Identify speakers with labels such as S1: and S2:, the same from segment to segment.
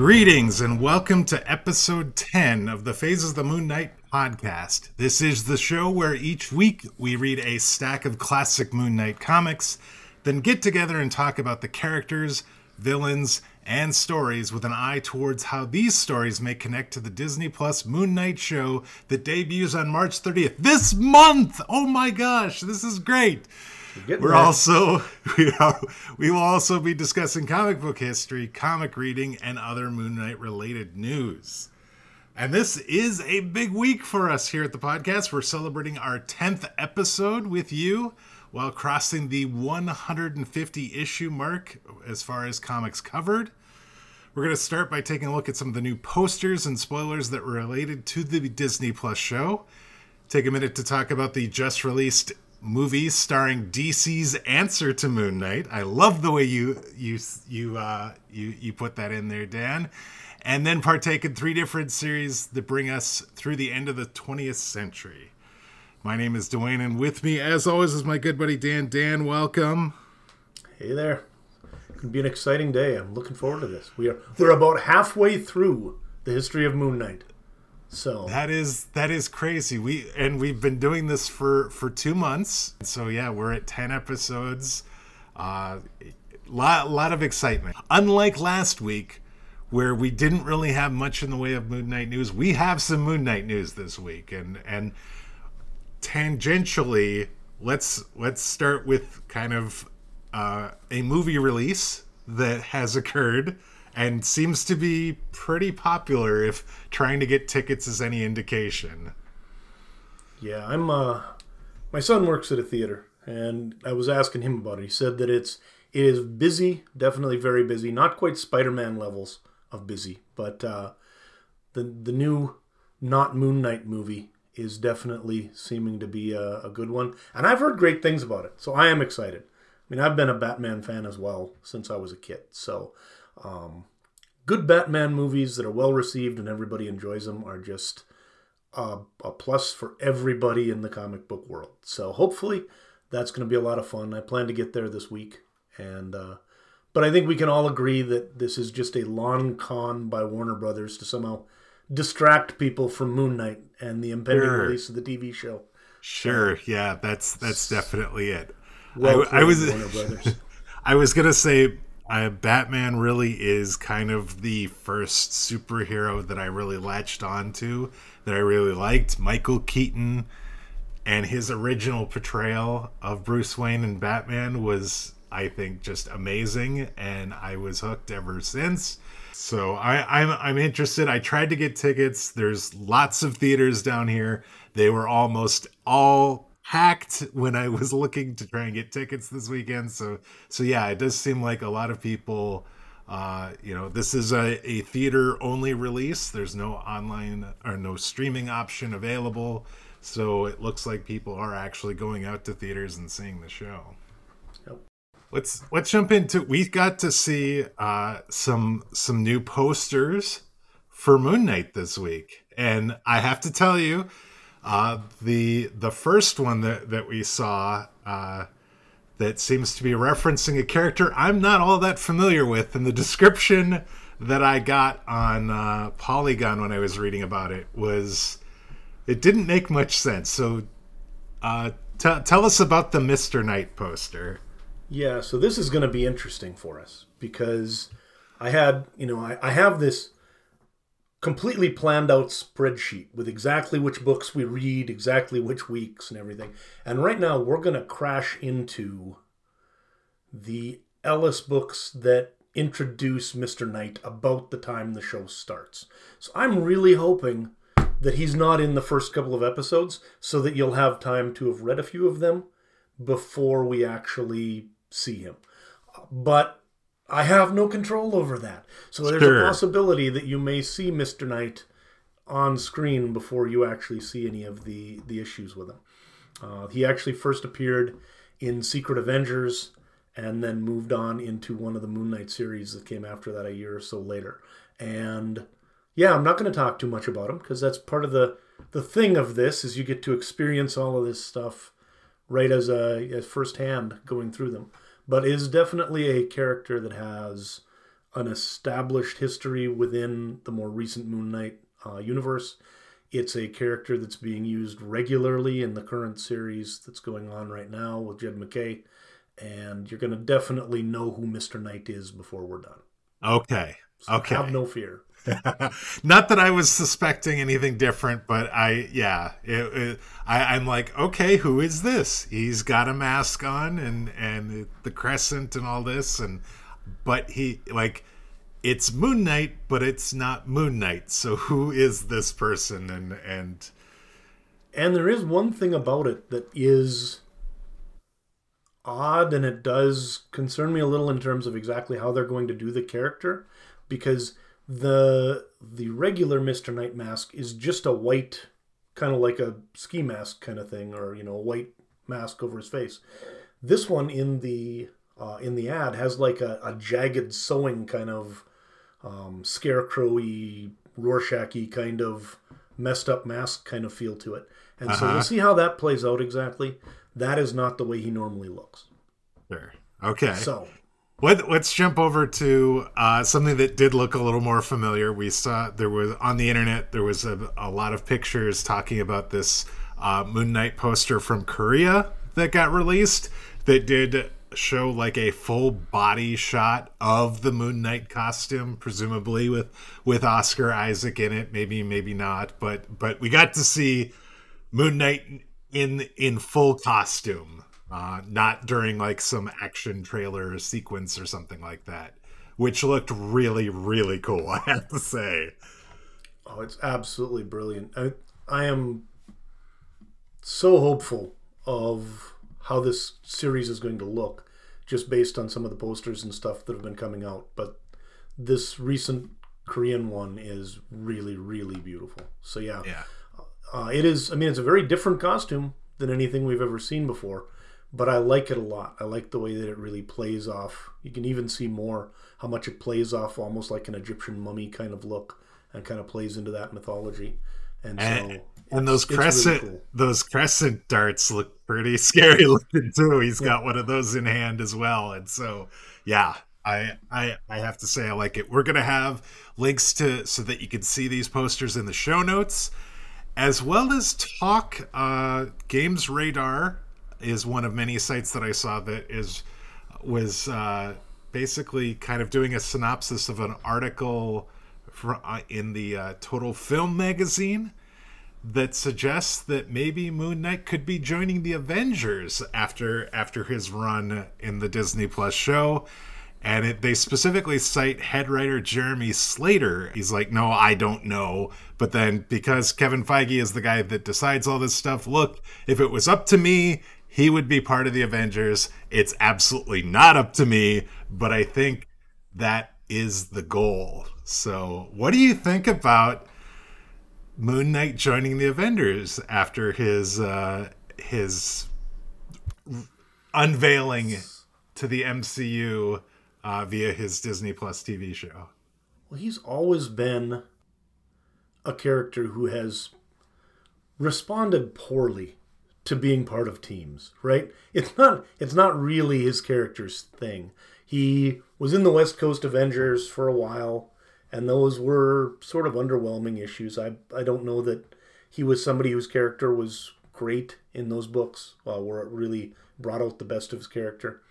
S1: Greetings and welcome to episode 10 of the Phases of the Moon Knight podcast. This is the show where each week we read a stack of classic Moon Knight comics, then get together and talk about the characters, villains, and stories with an eye towards how these stories may connect to the Disney Plus Moon Knight show that debuts on March 30th this month. Oh my gosh, this is great. We're there. also we are we will also be discussing comic book history, comic reading, and other Moon Knight related news. And this is a big week for us here at the podcast. We're celebrating our 10th episode with you while crossing the 150 issue mark as far as comics covered. We're going to start by taking a look at some of the new posters and spoilers that were related to the Disney Plus show. Take a minute to talk about the just released movies starring DC's answer to Moon Knight. I love the way you you you uh, you you put that in there, Dan. And then partake in three different series that bring us through the end of the 20th century. My name is Dwayne, and with me, as always, is my good buddy Dan. Dan, welcome.
S2: Hey there. It's gonna be an exciting day. I'm looking forward to this. We are we're about halfway through the history of Moon Knight. So
S1: that is that is crazy. We and we've been doing this for for two months. So yeah, we're at ten episodes. Uh, lot lot of excitement. Unlike last week, where we didn't really have much in the way of Moon Knight news, we have some Moon Knight news this week, and and tangentially, let's let's start with kind of uh, a movie release that has occurred and seems to be pretty popular if trying to get tickets is any indication.
S2: Yeah, I'm uh my son works at a theater and I was asking him about it. He said that it's it is busy, definitely very busy, not quite Spider-Man levels of busy, but uh the the new not Moon Knight movie is definitely seeming to be a, a good one. And I've heard great things about it. So I am excited. I mean, I've been a Batman fan as well since I was a kid. So um, good Batman movies that are well received and everybody enjoys them are just a plus for everybody in the comic book world. So hopefully that's going to be a lot of fun. I plan to get there this week, and uh, but I think we can all agree that this is just a long con by Warner Brothers to somehow distract people from Moon Knight and the impending sure. release of the TV show.
S1: Sure, yeah, that's that's definitely it. Well I, I was I was gonna say uh, Batman really is kind of the first superhero that I really latched onto, that I really liked. Michael Keaton and his original portrayal of Bruce Wayne and Batman was, I think, just amazing, and I was hooked ever since. So I, I'm I'm interested. I tried to get tickets. There's lots of theaters down here. They were almost all hacked when I was looking to try and get tickets this weekend. So so yeah, it does seem like a lot of people. Uh, you know, this is a, a theater only release. There's no online or no streaming option available. So it looks like people are actually going out to theaters and seeing the show. Yep. Let's let's jump into. We got to see uh, some some new posters for Moon Knight this week, and I have to tell you, uh, the the first one that, that we saw uh, that seems to be referencing a character I'm not all that familiar with, and the description that I got on uh, Polygon when I was reading about it was it didn't make much sense. So, uh, t- tell us about the Mister Knight poster.
S2: Yeah, so this is going to be interesting for us because I had, you know, I, I have this completely planned out spreadsheet with exactly which books we read, exactly which weeks, and everything. And right now, we're going to crash into the Ellis books that introduce Mr. Knight about the time the show starts. So I'm really hoping that he's not in the first couple of episodes so that you'll have time to have read a few of them before we actually see him. But I have no control over that. So there's sure. a possibility that you may see Mr. Knight on screen before you actually see any of the, the issues with him. Uh, he actually first appeared in Secret Avengers and then moved on into one of the Moon Knight series that came after that a year or so later. And yeah, I'm not going to talk too much about him because that's part of the the thing of this is you get to experience all of this stuff right as a as firsthand going through them but is definitely a character that has an established history within the more recent Moon Knight uh, universe. It's a character that's being used regularly in the current series that's going on right now with Jed MacKay. And you're going to definitely know who Mr. Knight is before we're done.
S1: Okay.
S2: So
S1: okay.
S2: Have no fear.
S1: Not that I was suspecting anything different, but I, yeah, it, it, I, I'm like, okay, who is this? He's got a mask on and and the crescent and all this, and but he like it's Moon Knight, but it's not Moon Knight. So who is this person? And and
S2: and there is one thing about it that is odd, and it does concern me a little in terms of exactly how they're going to do the character, because the the regular Mister Knight mask is just a white, kind of like a ski mask kind of thing, or you know, a white mask over his face. This one in the uh, in the ad has like a, a jagged sewing kind of um, scarecrowy, Rorschachy kind of messed up mask kind of feel to it. And uh-huh. so we'll uh-huh. see how that plays out exactly. That is not the way he normally looks.
S1: Sure. Okay.
S2: So
S1: let, us jump over to uh, something that did look a little more familiar. We saw there was on the internet there was a, a lot of pictures talking about this uh, Moon Knight poster from Korea that got released that did show like a full body shot of the Moon Knight costume, presumably with with Oscar Isaac in it. Maybe, maybe not, but but we got to see Moon Knight in in full costume, uh, not during like some action trailer sequence or something like that, which looked really really cool. I have to say.
S2: Oh, it's absolutely brilliant. I I am so hopeful of how this series is going to look, just based on some of the posters and stuff that have been coming out. But this recent Korean one is really, really beautiful. So yeah,
S1: yeah,
S2: uh, it is. I mean, it's a very different costume than anything we've ever seen before, but I like it a lot. I like the way that it really plays off. You can even see more how much it plays off, almost like an Egyptian mummy kind of look, and kind of plays into that mythology. And so
S1: and those crescent really cool. those crescent darts look pretty scary looking too. He's yeah. got one of those in hand as well. And so yeah, I I I have to say I like it. We're gonna have links to so that you can see these posters in the show notes, as well as talk. Uh, Games Radar is one of many sites that I saw that is was uh, basically kind of doing a synopsis of an article for, uh, in the uh, Total Film magazine that suggests that maybe Moon Knight could be joining the Avengers after after his run in the Disney Plus show. And it, they specifically cite head writer Jeremy Slater. He's like, no, I don't know. But then because Kevin Feige is the guy that decides all this stuff, look, if it was up to me, he would be part of the Avengers. It's absolutely not up to me, but I think that is the goal. So, what do you think about Moon Knight joining the Avengers after his uh, his unveiling to the MCU uh, via his Disney Plus TV show.
S2: Well, he's always been a character who has responded poorly to being part of teams, right? It's not it's not really his character's thing. He was in the West Coast Avengers for a while and those were sort of underwhelming issues. I I don't know that he was somebody whose character was great in those books, uh, where it really brought out the best of his character.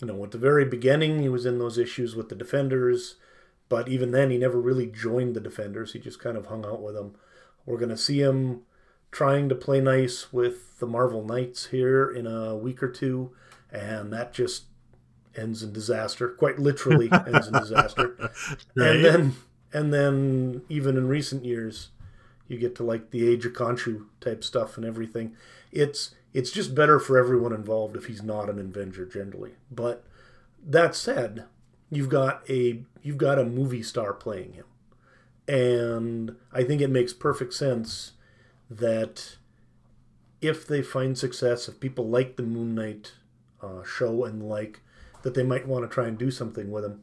S2: You know, at the very beginning, he was in those issues with the Defenders, but even then, he never really joined the Defenders. He just kind of hung out with them. We're going to see him trying to play nice with the Marvel Knights here in a week or two, and that just ends in disaster. Quite literally ends in disaster. right. And then and then even in recent years, you get to like the Age of Khonshu type stuff and everything. It's it's just better for everyone involved if he's not an Avenger generally. But that said, you've got a you've got a movie star playing him. And I think it makes perfect sense that if they find success, if people like the Moon Knight uh, show and like that they might want to try and do something with him.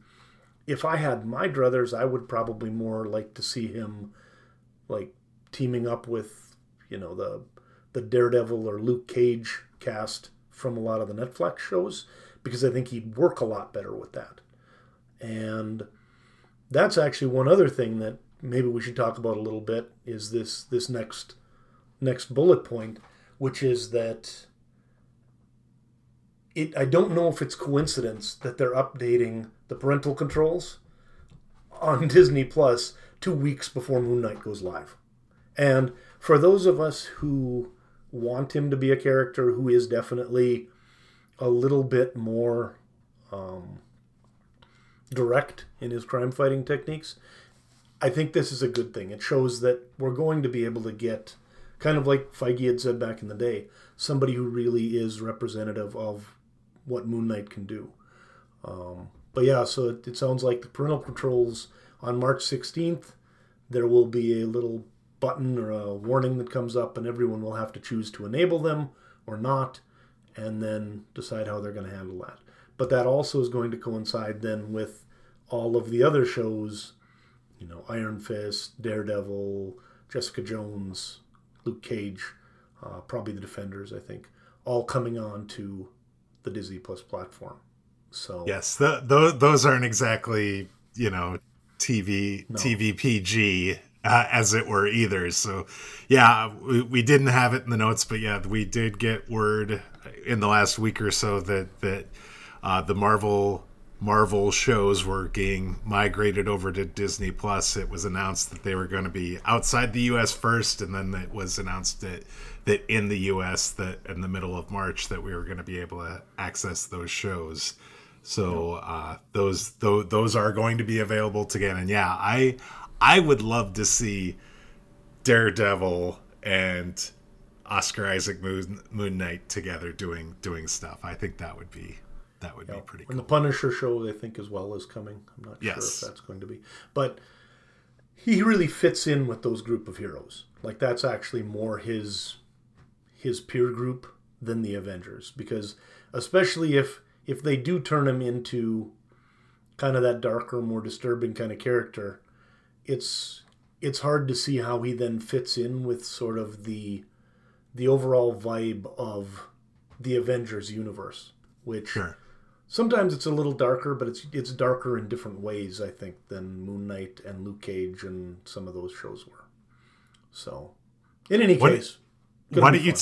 S2: If I had my druthers, I would probably more like to see him like teaming up with, you know, the the Daredevil or Luke Cage cast from a lot of the Netflix shows because I think he'd work a lot better with that. And that's actually one other thing that maybe we should talk about a little bit is this this next next bullet point, which is that it I don't know if it's coincidence that they're updating the parental controls on Disney Plus two weeks before Moon Knight goes live. And for those of us who want him to be a character who is definitely a little bit more um, direct in his crime fighting techniques, I think this is a good thing. It shows that we're going to be able to get, kind of like Feige had said back in the day, somebody who really is representative of what Moon Knight can do. Um, but yeah, so it, it sounds like the parental controls on March 16th, there will be a little button or a warning that comes up, and everyone will have to choose to enable them or not, and then decide how they're going to handle that. But that also is going to coincide then with all of the other shows, you know, Iron Fist, Daredevil, Jessica Jones, Luke Cage, uh, probably the Defenders, I think, all coming on to the Disney Plus platform. So
S1: yes, the, the, those aren't exactly you know TV no. TV PG uh, as it were either. So yeah, we, we didn't have it in the notes, but yeah, we did get word in the last week or so that that uh, the Marvel Marvel shows were getting migrated over to Disney Plus. It was announced that they were going to be outside the U.S. first, and then it was announced that that in the U.S. that in the middle of March that we were going to be able to access those shows. So uh, those, those those are going to be available to get. And yeah, I I would love to see Daredevil and Oscar Isaac Moon, Moon Knight together doing doing stuff. I think that would be that would yep. be pretty cool.
S2: And the Punisher show I think as well is coming. I'm not yes. sure if that's going to be. But he really fits in with those group of heroes. Like that's actually more his his peer group than the Avengers because especially if if they do turn him into kind of that darker, more disturbing kind of character, it's it's hard to see how he then fits in with sort of the the overall vibe of the Avengers universe, which sure. Sometimes it's a little darker, but it's it's darker in different ways, I think, than Moon Knight and Luke Cage and some of those shows were. So, in any what, case,
S1: why don't you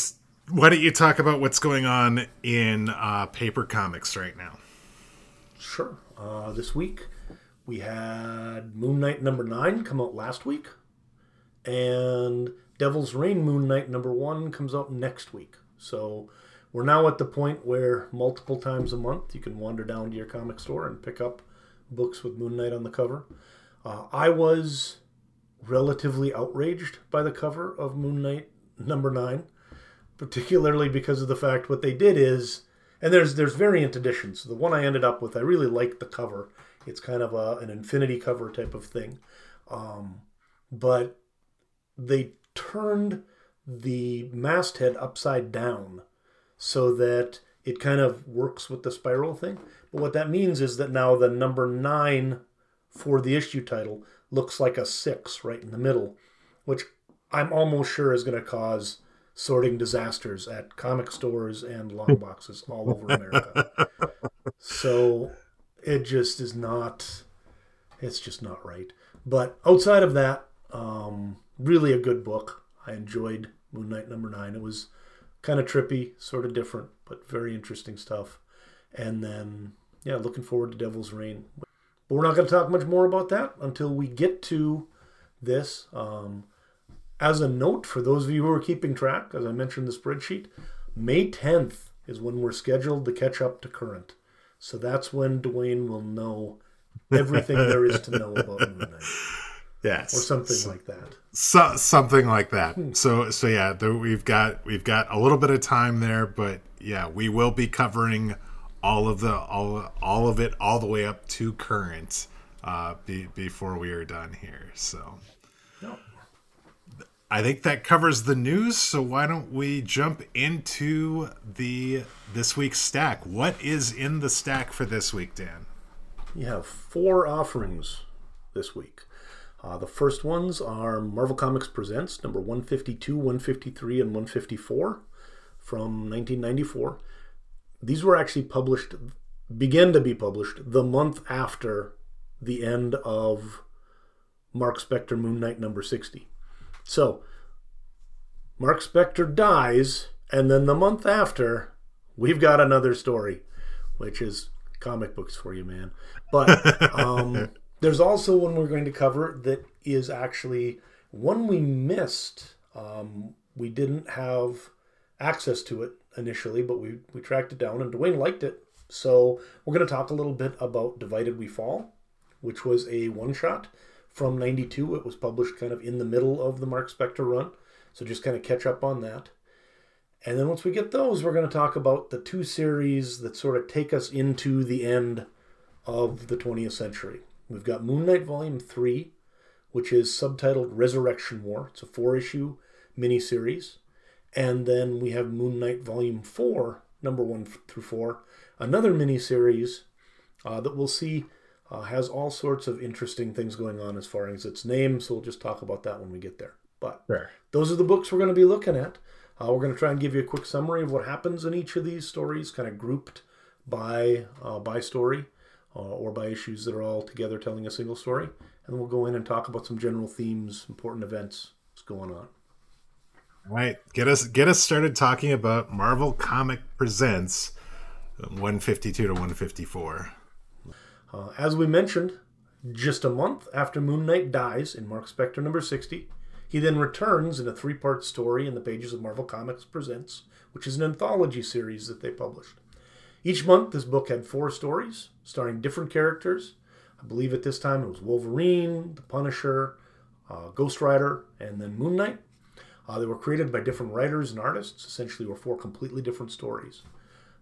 S1: why don't you talk about what's going on in uh, paper comics right now?
S2: Sure. Uh, this week we had Moon Knight number nine come out last week, and Devil's Reign Moon Knight number one comes out next week. So we're now at the point where multiple times a month you can wander down to your comic store and pick up books with Moon Knight on the cover. Uh, I was relatively outraged by the cover of Moon Knight number nine particularly because of the fact what they did is, and there's there's variant editions. The one I ended up with, I really liked the cover. It's kind of a, an infinity cover type of thing, um, but they turned the masthead upside down so that it kind of works with the spiral thing. But what that means is that now the number nine for the issue title looks like a six right in the middle, which I'm almost sure is going to cause sorting disasters at comic stores and long boxes all over America. so it just is not it's just not right. But outside of that, um, really a good book. I enjoyed Moon Knight number nine. It was kind of trippy, sort of different, but very interesting stuff. And then, yeah, looking forward to Devil's Reign. But we're not going to talk much more about that until we get to this. Um, as a note, for those of you who are keeping track, as I mentioned the spreadsheet, May 10th is when we're scheduled to catch up to current. So that's when Dwayne will know everything there is to know about Moon Knight.
S1: Yes,
S2: or something so, like that.
S1: So, something like that. Hmm. So so yeah, we've got we've got a little bit of time there, but yeah, we will be covering all of the all all of it all the way up to current uh, be, before we are done here. So. I think that covers the news. So why don't we jump into the this week's stack? What is in the stack for this week, Dan?
S2: You have four offerings this week. Uh, the first ones are Marvel Comics Presents number 152, 153, and 154 from 1994. These were actually published, began to be published the month after the end of Marc Spector Moon Knight number 60. So, Marc Spector dies, and then the month after, we've got another story, which is comic books for you, man. But um, there's also one we're going to cover that is actually one we missed. Um, we didn't have access to it initially, but we, we tracked it down, and Dwayne liked it. So we're going to talk a little bit about Divided We Fall, which was a one shot from 92. It was published kind of in the middle of the Marc Spector run. So just kind of catch up on that. And then once we get those, we're going to talk about the two series that sort of take us into the end of the 20th century. We've got Moon Knight Volume 3, which is subtitled Resurrection War. It's a four issue miniseries. And then we have Moon Knight Volume 4, number 1 through 4, another miniseries uh, that we'll see uh, has all sorts of interesting things going on as far as its name. So we'll just talk about that when we get there. But
S1: sure.
S2: those are the books we're going to be looking at. Uh, we're going to try and give you a quick summary of what happens in each of these stories, kind of grouped by uh, by story uh, or by issues that are all together telling a single story. And then we'll go in and talk about some general themes, important events that's going on.
S1: All right, get us get us started talking about Marvel Comic Presents 152 to 154.
S2: Uh, as we mentioned, just a month after Moon Knight dies in Marc Spector number 60, he then returns in a three part story in the pages of Marvel Comics Presents, which is an anthology series that they published. Each month, this book had four stories starring different characters. I believe at this time it was Wolverine, the Punisher, uh, Ghost Rider, and then Moon Knight. Uh, they were created by different writers and artists, essentially, were four completely different stories.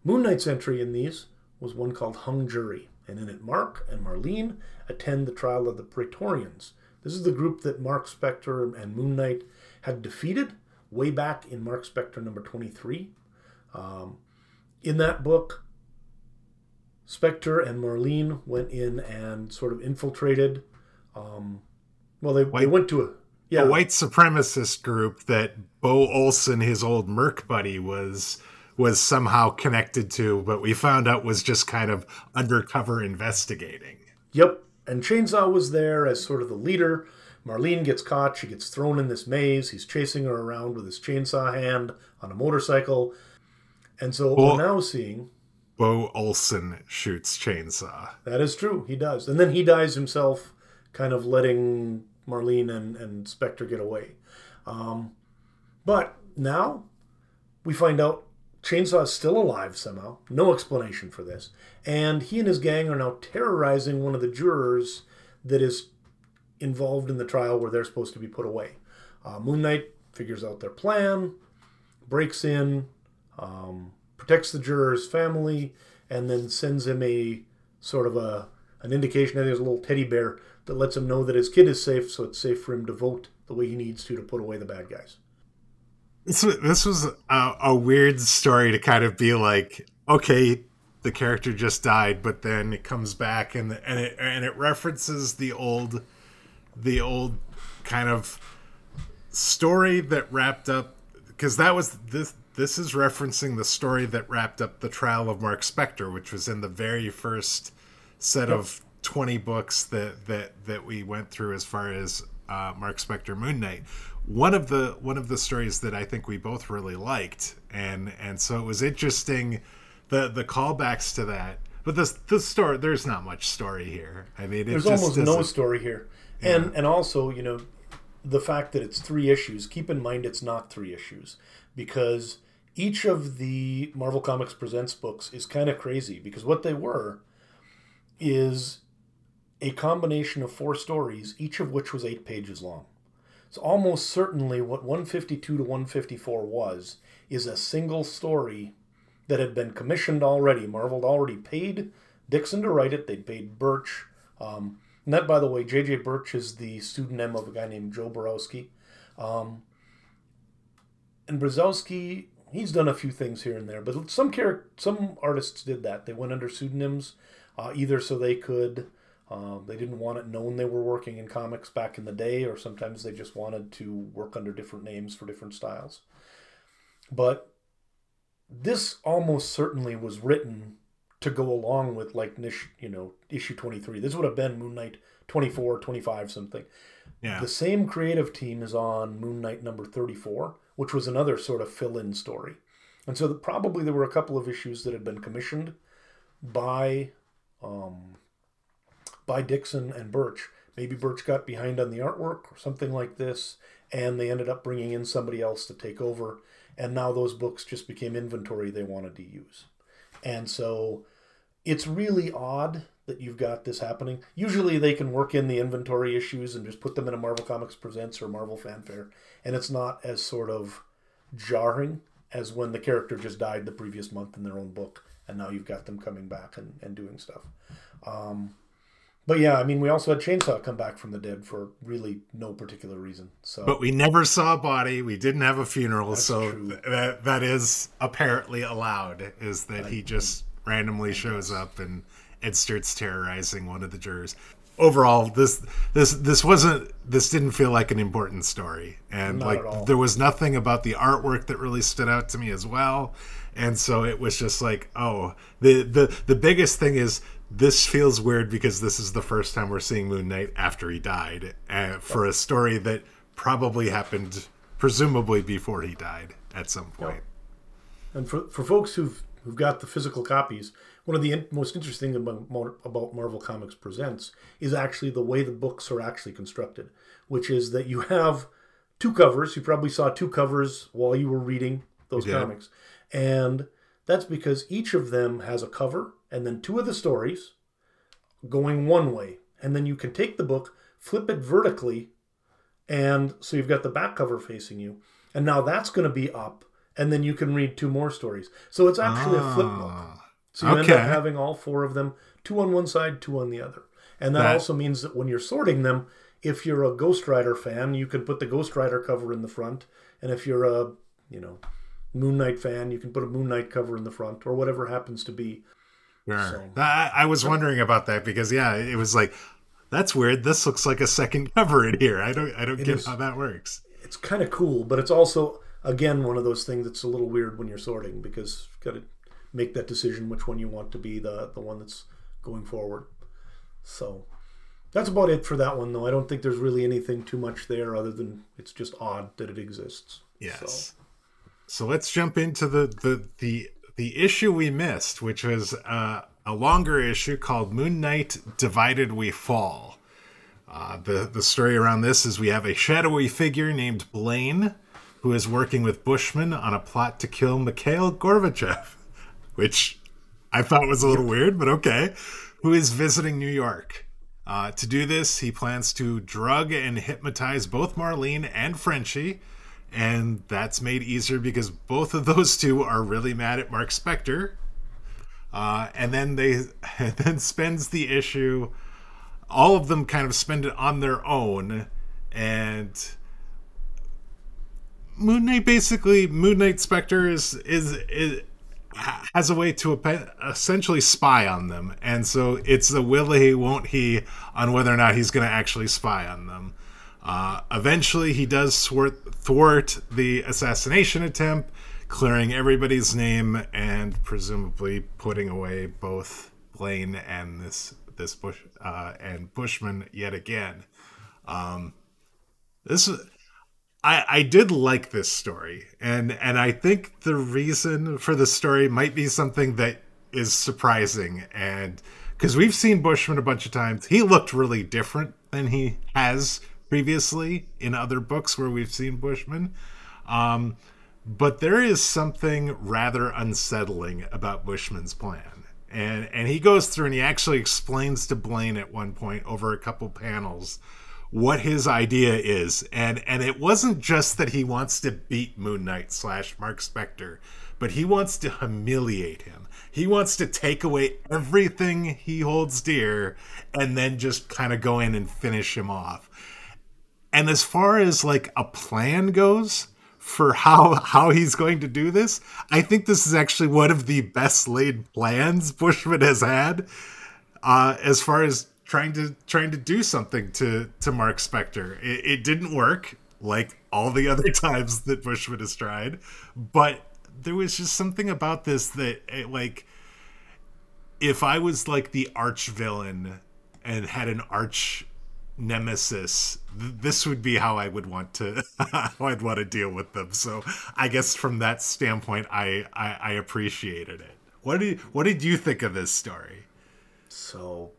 S2: Moon Knight's entry in these was one called Hung Jury, and in it, Marc and Marlene attend the trial of the Praetorians. This is the group that Marc Spector and Moon Knight had defeated way back in Marc Spector number 23. Um, in that book, Spector and Marlene went in and sort of infiltrated. Um, well, they, they went to a
S1: yeah. a white supremacist group that Bo Olson, his old Merc buddy, was was somehow connected to, but we found out was just kind of undercover investigating.
S2: Yep. And Chainsaw was there as sort of the leader. Marlene gets caught. She gets thrown in this maze. He's chasing her around with his chainsaw hand on a motorcycle. And so well, we're now seeing.
S1: Bo Olson shoots Chainsaw.
S2: That is true. He does. And then he dies himself, kind of letting Marlene and, and Spector get away. Um, but now we find out Chainsaw is still alive somehow. No explanation for this. And he and his gang are now terrorizing one of the jurors that is involved in the trial where they're supposed to be put away. Uh, Moon Knight figures out their plan, breaks in, um, protects the juror's family, and then sends him a sort of a an indication that there's a little teddy bear that lets him know that his kid is safe, so it's safe for him to vote the way he needs to to put away the bad guys.
S1: This, this was a, a weird story to kind of be like, okay, the character just died, but then it comes back and and it and it references the old, the old kind of story that wrapped up because that was this this is referencing the story that wrapped up the trial of Marc Spector, which was in the very first set yep. of 20 books that that that we went through as far as uh, Marc Spector Moon Knight. One of the one of the stories that I think we both really liked, and and so it was interesting the the callbacks to that. But the the story there's not much story here. I mean,
S2: there's almost no story here, yeah. and and also you know the fact that it's three issues. Keep in mind it's not three issues because each of the Marvel Comics Presents books is kind of crazy because what they were is a combination of four stories, each of which was eight pages long. So almost certainly what 152 to 154 was is a single story that had been commissioned already. Marvel had already paid Dixon to write it. They'd paid Birch. Um, and that, by the way, J.J. Birch is the pseudonym of a guy named Joe Brozowski. Um, and Brozowski, he's done a few things here and there, but some char- some artists did that. They went under pseudonyms, uh, either so they could um, they didn't want it known they were working in comics back in the day, or sometimes they just wanted to work under different names for different styles. But this almost certainly was written to go along with like Nish, you know issue 23 this would have been moon knight 24 25 something yeah the same creative team is on moon knight number 34 which was another sort of fill-in story. And so the, probably there were a couple of issues that had been commissioned by um, by dixon and birch. Maybe birch got behind on the artwork or something like this and they ended up bringing in somebody else to take over and now those books just became inventory they wanted to use. And so it's really odd that you've got this happening. Usually they can work in the inventory issues and just put them in a Marvel Comics Presents or Marvel Fanfare, and it's not as sort of jarring as when the character just died the previous month in their own book, and now you've got them coming back and, and doing stuff. Um, but yeah, I mean, we also had Chainsaw come back from the dead for really no particular reason. So,
S1: but we never saw a body. We didn't have a funeral, so th- that that is apparently allowed. Is that I, he just randomly shows up and and starts terrorizing one of the jurors. Overall, this this this wasn't this didn't feel like an important story, and Not like there was nothing about the artwork that really stood out to me as well. And so it was just like, oh, the the the biggest thing is this feels weird because this is the first time we're seeing Moon Knight after he died, uh, for a story that probably happened presumably before he died at some point.
S2: And for for folks who've who've got the physical copies, one of the in- most interesting about, about Marvel Comics Presents is actually the way the books are actually constructed, which is that you have two covers. You probably saw two covers while you were reading those yeah. comics. And that's because each of them has a cover and then two of the stories going one way. And then you can take the book, flip it vertically, and so you've got the back cover facing you. And now that's going to be up and then you can read two more stories. So it's actually a flip book. Ah. So you okay. end up having all four of them, two on one side, two on the other. And that, that, also means that when you're sorting them, if you're a Ghost Rider fan, you can put the Ghost Rider cover in the front, and if you're a, you know, Moon Knight fan, you can put a Moon Knight cover in the front or whatever happens to be.
S1: Sure. So, I, I was wondering about that because yeah, it was like that's weird. This looks like a second cover in here. I don't I don't get is, how that works.
S2: It's kind of cool, but it's also again one of those things that's a little weird when you're sorting because you've got to make that decision which one you want to be the the one that's going forward. So that's about it for that one though. I don't think there's really anything too much there other than it's just odd that it exists.
S1: Yes. So, so let's jump into the the the the issue we missed, which was uh, a longer issue called Moon Knight Divided We Fall. Uh, the the story around this is we have a shadowy figure named Blaine who is working with Bushman on a plot to kill Mikhail Gorbachev, which I thought was a little weird, but okay, who is visiting New York. Uh, to do this, he plans to drug and hypnotize both Marlene and Frenchie, and that's made easier because both of those two are really mad at Marc Spector. Uh, and then they and then spends the issue. All of them kind of spend it on their own, and Moon Knight basically Moon Knight Spector is is is has a way to essentially spy on them, and so it's the will he won't he on whether or not he's going to actually spy on them. Uh, eventually, he does thwart, thwart the assassination attempt, clearing everybody's name and presumably putting away both Blaine and this this Bush uh, and Bushman yet again. Um, this I, I did like this story and and I think the reason for the story might be something that is surprising and because we've seen Bushman a bunch of times. He looked really different than he has previously in other books where we've seen Bushman. Um, but there is something rather unsettling about Bushman's plan and and he goes through and he actually explains to Blaine at one point over a couple panels what his idea is. And and it wasn't just that he wants to beat Moon Knight slash Marc Spector, but he wants to humiliate him. He wants to take away everything he holds dear and then just kind of go in and finish him off. And as far as like a plan goes for how how he's going to do this, I think this is actually one of the best laid plans Bushman has had. Uh, as far as trying to trying to do something to to Marc Spector. It, it didn't work like all the other times that Bushman has tried, but there was just something about this that it, like if I was like the arch villain and had an arch nemesis, th- this would be how I would want to how I'd want to deal with them. So I guess from that standpoint, I I, I appreciated it. What did what did you think of this story?
S2: So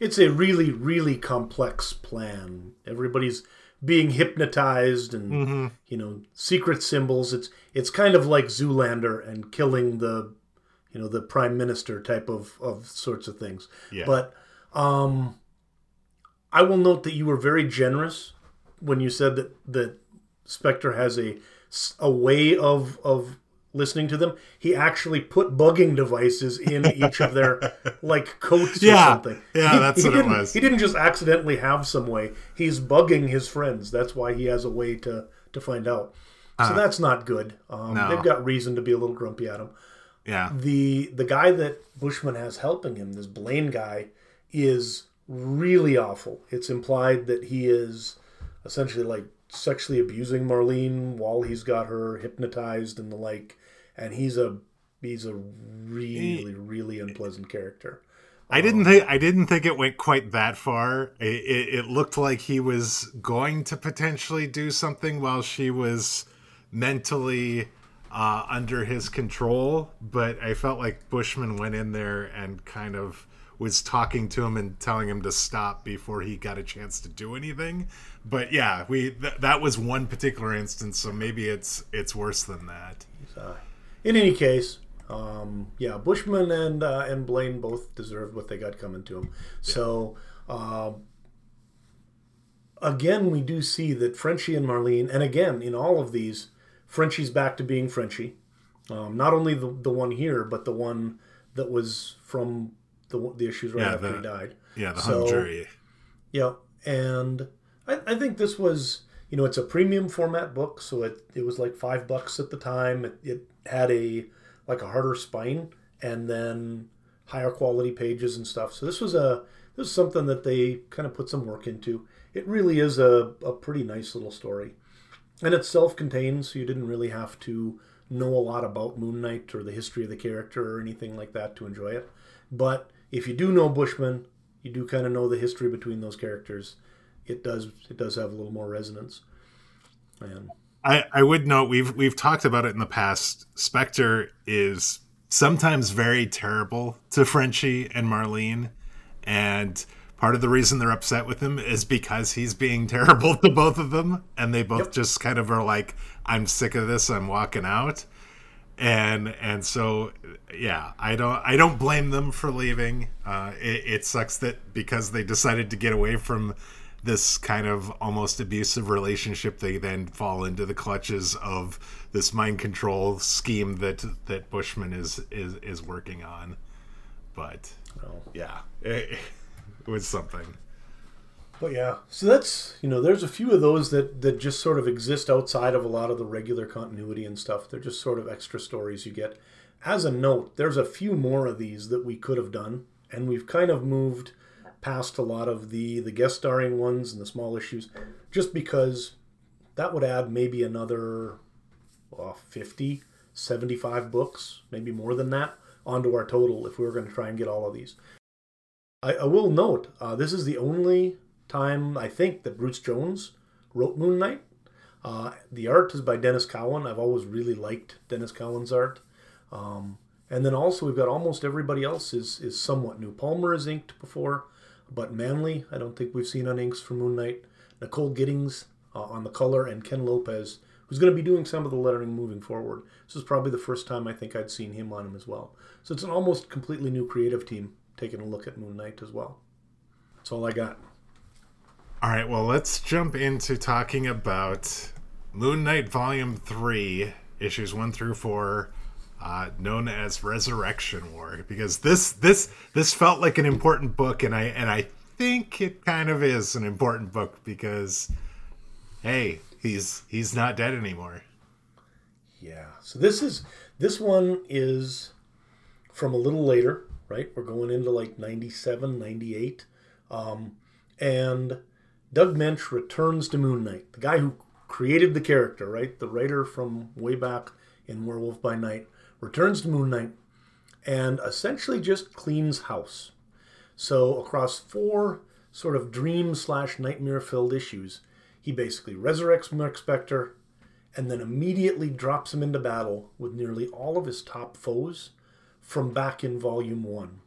S2: it's a really really complex plan. Everybody's being hypnotized and mm-hmm. you know secret symbols. It's it's kind of like Zoolander and killing the you know the prime minister type of of sorts of things. Yeah. But um, I will note that you were very generous when you said that that Spector has a a way of of listening to them. He actually put bugging devices in each of their like coats or something.
S1: Yeah,
S2: he,
S1: that's
S2: he
S1: what
S2: it
S1: was.
S2: He didn't just accidentally have some way. He's bugging his friends. That's why he has a way to to find out. So uh, that's not good. Um, no. They've got reason to be a little grumpy at him.
S1: Yeah.
S2: The the guy that Bushman has helping him, this Blaine guy, is really awful. It's implied that he is essentially like sexually abusing Marlene while he's got her hypnotized and the like, and he's a he's a really really unpleasant character.
S1: I didn't think I didn't think it went quite that far. It, it, it, looked like he was going to potentially do something while she was mentally uh, under his control, but I felt like Bushman went in there and kind of was talking to him and telling him to stop before he got a chance to do anything. But yeah, we th- that was one particular instance, so maybe it's it's worse than that.
S2: Uh, in any case, um, yeah, Bushman and uh, and Blaine both deserved what they got coming to them. So. Uh, again, we do see that Frenchie and Marlene, and again, in all of these, Frenchie's back to being Frenchie. Um, not only the, the one here, but the one that was from the the issues right yeah, after
S1: the,
S2: he died.
S1: Yeah, the so, hung jury.
S2: Yeah, and I, I think this was you know it's a premium format book, so it it was like five bucks at the time. It, it had a like a harder spine and then higher quality pages and stuff. So this was a this is something that they kind of put some work into. It really is a, a pretty nice little story. And it's self contained, so you didn't really have to know a lot about Moon Knight or the history of the character or anything like that to enjoy it. But if you do know Bushman, you do kind of know the history between those characters. It does it does have a little more resonance. And
S1: I, I would note we've we've talked about it in the past. Spector is sometimes very terrible to Frenchie and Marlene, and part of the reason they're upset with him is because he's being terrible to both of them, and they both yep. just kind of are like, "I'm sick of this. I'm walking out." and and so yeah i don't i don't blame them for leaving uh it, it, sucks that because they decided to get away from this kind of almost abusive relationship they then fall into the clutches of this mind control scheme that that bushman is is is working on but yeah it, it was something
S2: but yeah, so that's you know, there's a few of those that that just sort of exist outside of a lot of the regular continuity and stuff. They're just sort of extra stories you get. As a note, there's a few more of these that we could have done, and we've kind of moved past a lot of the the guest starring ones and the small issues, just because that would add maybe another well, 50, 75 books, maybe more than that, onto our total if we were going to try and get all of these. I, I will note uh, this is the only time, I think, that Bruce Jones wrote Moon Knight. Uh, the art is by Denys Cowan. I've always really liked Denys Cowan's art. Um, and then also we've got almost everybody else is, is somewhat new. Palmer is inked before, but Manley, I don't think we've seen on inks for Moon Knight. Nicole Giddings uh, on the color, and Ken Lopez, who's going to be doing some of the lettering moving forward. This is probably the first time I think I'd seen him on him as well. So it's an almost completely new creative team taking a look at Moon Knight as well. That's all I got.
S1: All right, well, let's jump into talking about Moon Knight Volume 3, issues 1 through 4, uh, known as Resurrection War because this this this felt like an important book and I and I think it kind of is an important book because hey, he's he's not dead anymore.
S2: Yeah. So this is this one is from a little later, right? We're going into like 97, 98. Um, and Doug Moench returns to Moon Knight, the guy who created the character, right? The writer from way back in Werewolf by Night returns to Moon Knight, and essentially just cleans house. So across four sort of dream slash nightmare filled issues, he basically resurrects Marc Spector and then immediately drops him into battle with nearly all of his top foes from back in Volume 1.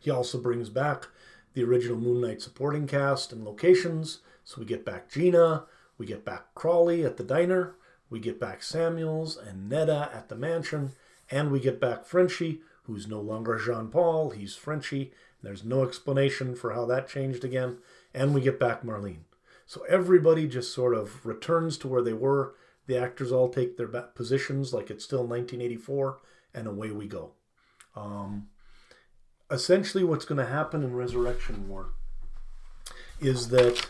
S2: He also brings back the original Moon Knight supporting cast and locations, so we get back Gena, we get back Crawley at the diner, we get back Samuels and Netta at the mansion, and we get back Frenchie, who's no longer Jean Paul, he's Frenchie. There's no explanation for how that changed again, and we get back Marlene. So everybody just sort of returns to where they were. The actors all take their positions like it's still 1984, and away we go. Um, essentially, what's going to happen in Resurrection War is that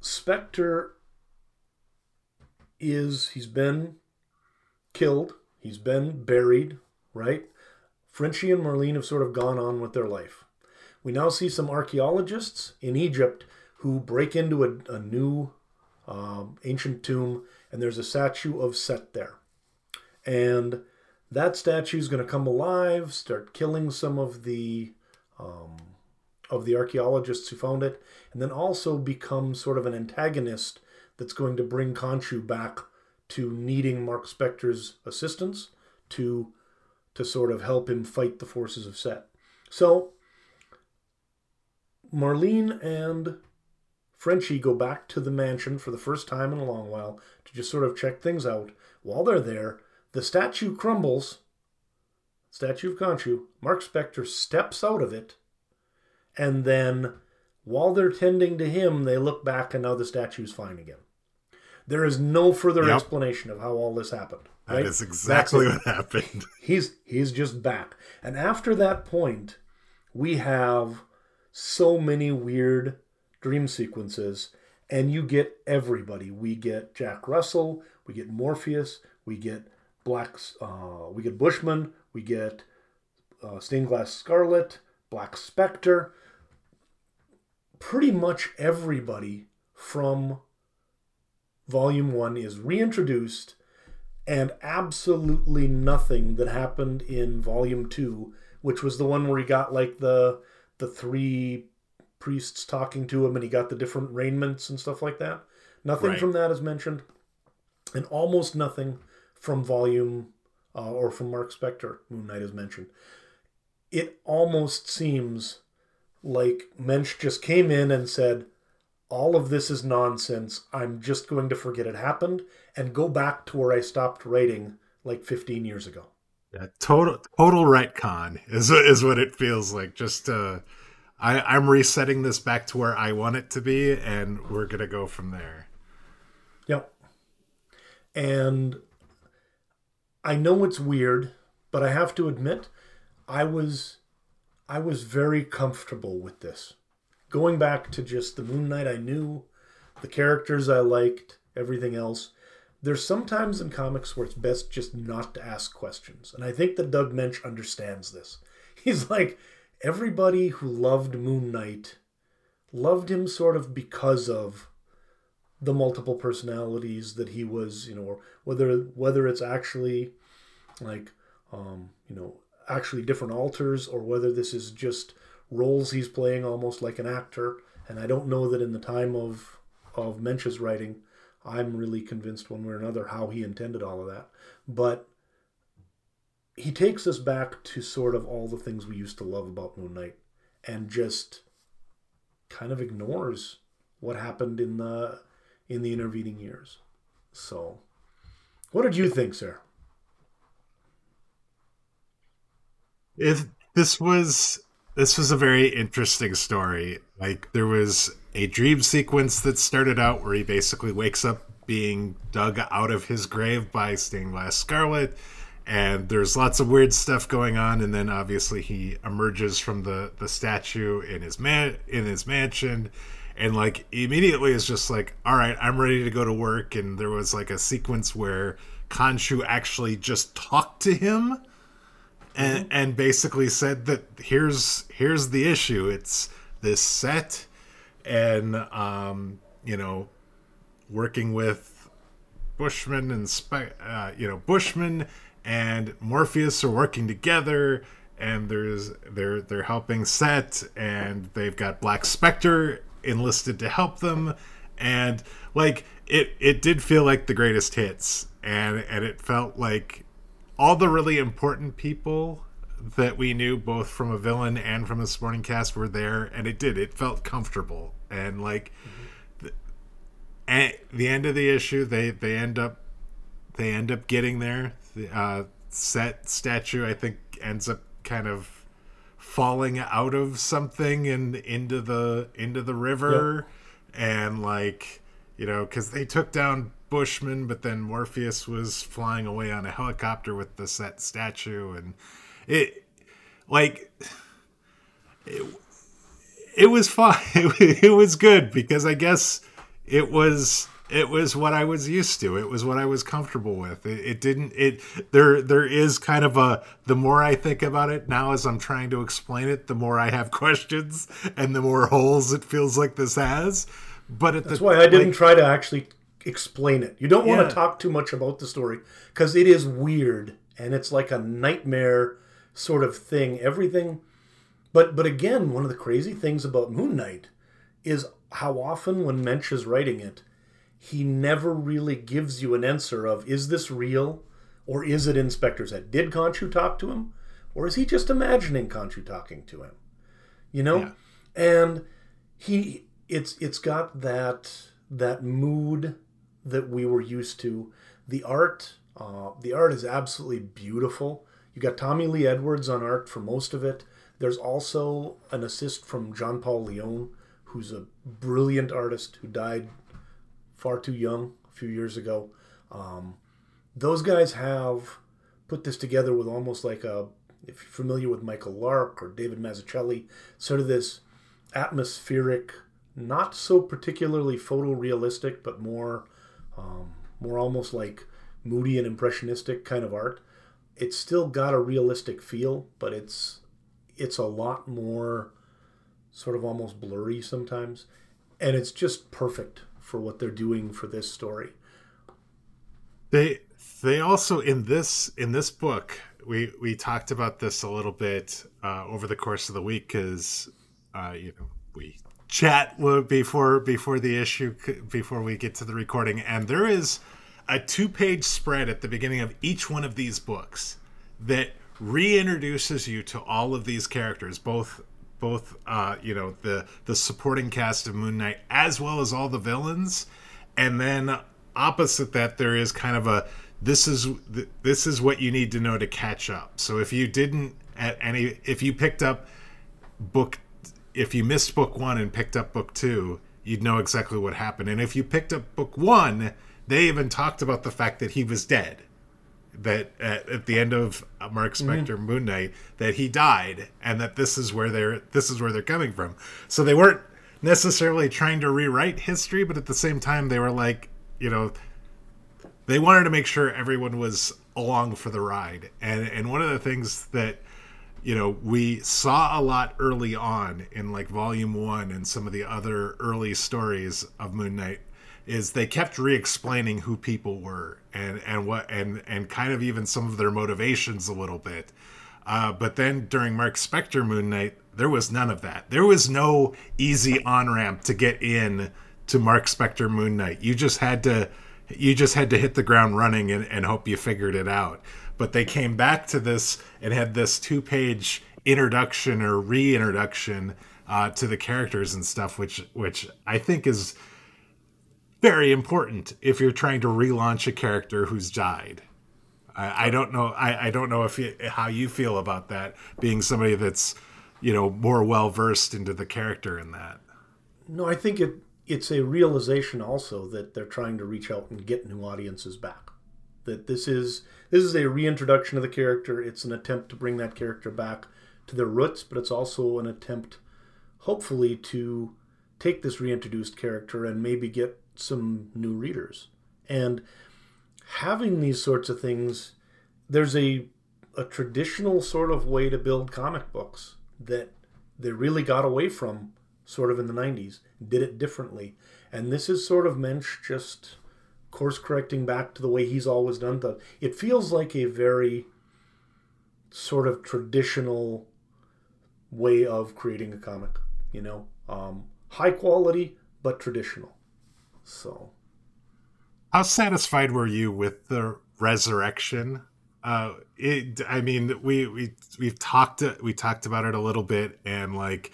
S2: Spector is he's been killed, he's been buried, right? Frenchie and Marlene have sort of gone on with their life. We now see some archaeologists in Egypt who break into a, a new um, ancient tomb, and there's a statue of Set there. And that statue is going to come alive, start killing some of the um, of the archaeologists who found it, and then also become sort of an antagonist that's going to bring Khonshu back to needing Marc Spector's assistance to to sort of help him fight the forces of Set. So Marlene and Frenchie go back to the mansion for the first time in a long while to just sort of check things out. While they're there, the statue crumbles. Statue of Khonshu. Marc Spector steps out of it, and then while they're tending to him, they look back and now the statue's fine again. There is no further yep. explanation of how all this happened.
S1: Right? That is exactly what happened.
S2: He's he's just back. And after that point, we have so many weird dream sequences and you get everybody. We get Jack Russell, we get Morpheus, we get Blacks, uh, we get Bushman, we get uh, Stained Glass Scarlet, Black Spectre. Pretty much everybody from Volume 1 is reintroduced, and absolutely nothing that happened in Volume 2, which was the one where he got like the the three priests talking to him and he got the different raiments and stuff like that. Nothing right. from that is mentioned, and almost nothing from volume uh, or from Marc Spector, Moon Knight is mentioned. It almost seems like Moench just came in and said, All of this is nonsense. I'm just going to forget it happened and go back to where I stopped writing like 15 years ago.
S1: Yeah, total total retcon is is what it feels like. Just uh, I, I'm resetting this back to where I want it to be, and we're gonna go from there.
S2: Yep. And I know it's weird, but I have to admit, I was I was very comfortable with this. Going back to just the Moon Knight I knew, the characters I liked, everything else. There's sometimes in comics where it's best just not to ask questions. And I think that Doug Moench understands this. He's like, everybody who loved Moon Knight loved him sort of because of the multiple personalities that he was, you know, whether whether it's actually like um, you know, actually different alters or whether this is just roles he's playing almost like an actor. And I don't know that in the time of of Moench's writing, I'm really convinced one way or another how he intended all of that. But he takes us back to sort of all the things we used to love about Moon Knight and just kind of ignores what happened in the in the intervening years. So, what did you think, sir?
S1: If this was this was a very interesting story. Like there was a dream sequence that started out where he basically wakes up being dug out of his grave by stained glass scarlet and there's lots of weird stuff going on and then obviously he emerges from the the statue in his man in his mansion and like immediately is just like all right i'm ready to go to work and there was like a sequence where Khonshu actually just talked to him and mm-hmm. and basically said that here's here's the issue it's this set and um you know working with bushman and uh, you know bushman and Morpheus are working together and there's they're they're helping Set and they've got Black Spectre enlisted to help them and like it it did feel like the greatest hits and and it felt like all the really important people that we knew both from a villain and from a supporting cast were there and it did it felt comfortable and like mm-hmm. the, at the end of the issue they they end up they end up getting there the uh, set statue i think ends up kind of falling out of something and into the into the river yep. and like you know because they took down bushman but then morpheus was flying away on a helicopter with the set statue and it like it, it was fine it, it was good because i guess it was it was what I was used to. It was what I was comfortable with. It, it, didn't. It there there is kind of a. The more I think about it now, as I'm trying to explain it, the more I have questions and the more holes it feels like this has. But
S2: that's
S1: the,
S2: why I didn't like, try to actually explain it. You don't want yeah. to talk too much about the story because it is weird and it's like a nightmare sort of thing. Everything. But but again, one of the crazy things about Moon Knight is how often when Moench is writing it he never really gives you an answer of is this real or is it Inspector Zed? Did Khonshu talk to him? Or is he just imagining Khonshu talking to him? You know? Yeah. And he it's it's got that that mood that we were used to. The art, uh, the art is absolutely beautiful. You got Tommy Lee Edwards on art for most of it. There's also an assist from John Paul Leon, who's a brilliant artist who died far too young a few years ago. Um, those guys have put this together with almost like a, if you're familiar with Michael Lark or David Mazzucchelli, sort of this atmospheric, not so particularly photorealistic, but more, um, more almost like moody and impressionistic kind of art. It's still got a realistic feel, but it's it's a lot more sort of almost blurry sometimes, and it's just perfect for what they're doing for this story.
S1: They they also in this in this book we we talked about this a little bit uh, over the course of the week because uh, you know we chat before before the issue before we get to the recording and there is a two page spread at the beginning of each one of these books that reintroduces you to all of these characters both both uh, you know the the supporting cast of Moon Knight as well as all the villains, and then opposite that there is kind of a this is this is what you need to know to catch up. So if you didn't at any if you picked up book if you missed book 1 and picked up book 2, you'd know exactly what happened. And if you picked up book 1, they even talked about the fact that he was dead that at, at, the end of Marc mm-hmm. Spector mm-hmm. Moon Knight that he died and that this is where they're this is where they're coming from. So they weren't necessarily trying to rewrite history, but at the same time they were like, you know, they wanted to make sure everyone was along for the ride. And and one of the things that you know we saw a lot early on in like volume 1 and some of the other early stories of Moon Knight is they kept re-explaining who people were and and what and and kind of even some of their motivations a little bit. Uh, but then during Marc Spector Moon Knight, there was none of that. There was no easy on ramp to get in to Marc Spector Moon Knight. You just had to you just had to hit the ground running and, and hope you figured it out. But they came back to this and had this two page introduction or reintroduction uh, to the characters and stuff, which which I think is very important if you're trying to relaunch a character who's died. I, I don't know. I, I don't know if you, how you feel about that. Being somebody that's you know more well versed into the character in that.
S2: No, I think it it's a realization also that they're trying to reach out and get new audiences back. That this is this is a reintroduction of the character. It's an attempt to bring that character back to their roots, but it's also an attempt, hopefully, to take this reintroduced character and maybe get some new readers. And having these sorts of things, there's a a traditional sort of way to build comic books that they really got away from sort of in the 90s, did it differently. And this is sort of Moench just course correcting back to the way he's always done that. It feels like a very sort of traditional way of creating a comic, you know, um, high quality but traditional. So,
S1: how satisfied were you with the resurrection? Uh, it. I mean, we we we've talked we talked about it a little bit, and like,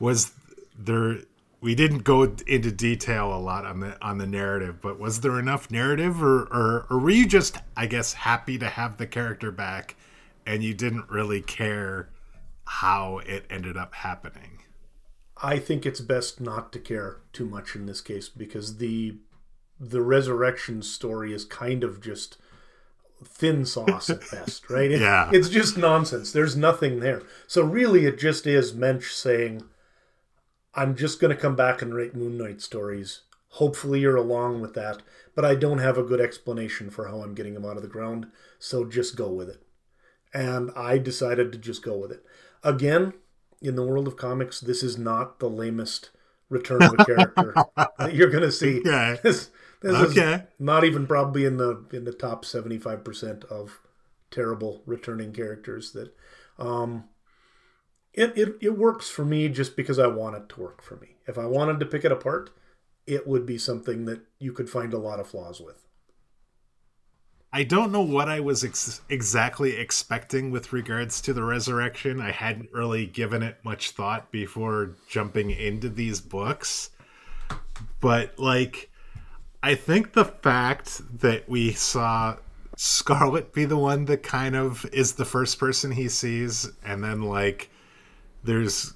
S1: was there? We didn't go into detail a lot on the on the narrative, but was there enough narrative, or or, or were you just, I guess, happy to have the character back, and you didn't really care how it ended up happening?
S2: I think it's best not to care too much in this case because the the resurrection story is kind of just thin sauce at best, right? It,
S1: yeah.
S2: It's just nonsense. There's nothing there. So really it just is Moench saying, I'm just gonna come back and write Moon Knight stories. Hopefully you're along with that, but I don't have a good explanation for how I'm getting them out of the ground, so just go with it. And I decided to just go with it. Again, in the world of comics, this is not the lamest return of a character that you're going to see.
S1: Okay.
S2: This, this
S1: okay.
S2: is not even probably in the in the top 75% of terrible returning characters that um it, it it works for me just because I want it to work for me. If I wanted to pick it apart, it would be something that you could find a lot of flaws with.
S1: I don't know what I was ex- exactly expecting with regards to the resurrection. I hadn't really given it much thought before jumping into these books. But, like, I think the fact that we saw Scarlet be the one that kind of is the first person he sees, and then, like, there's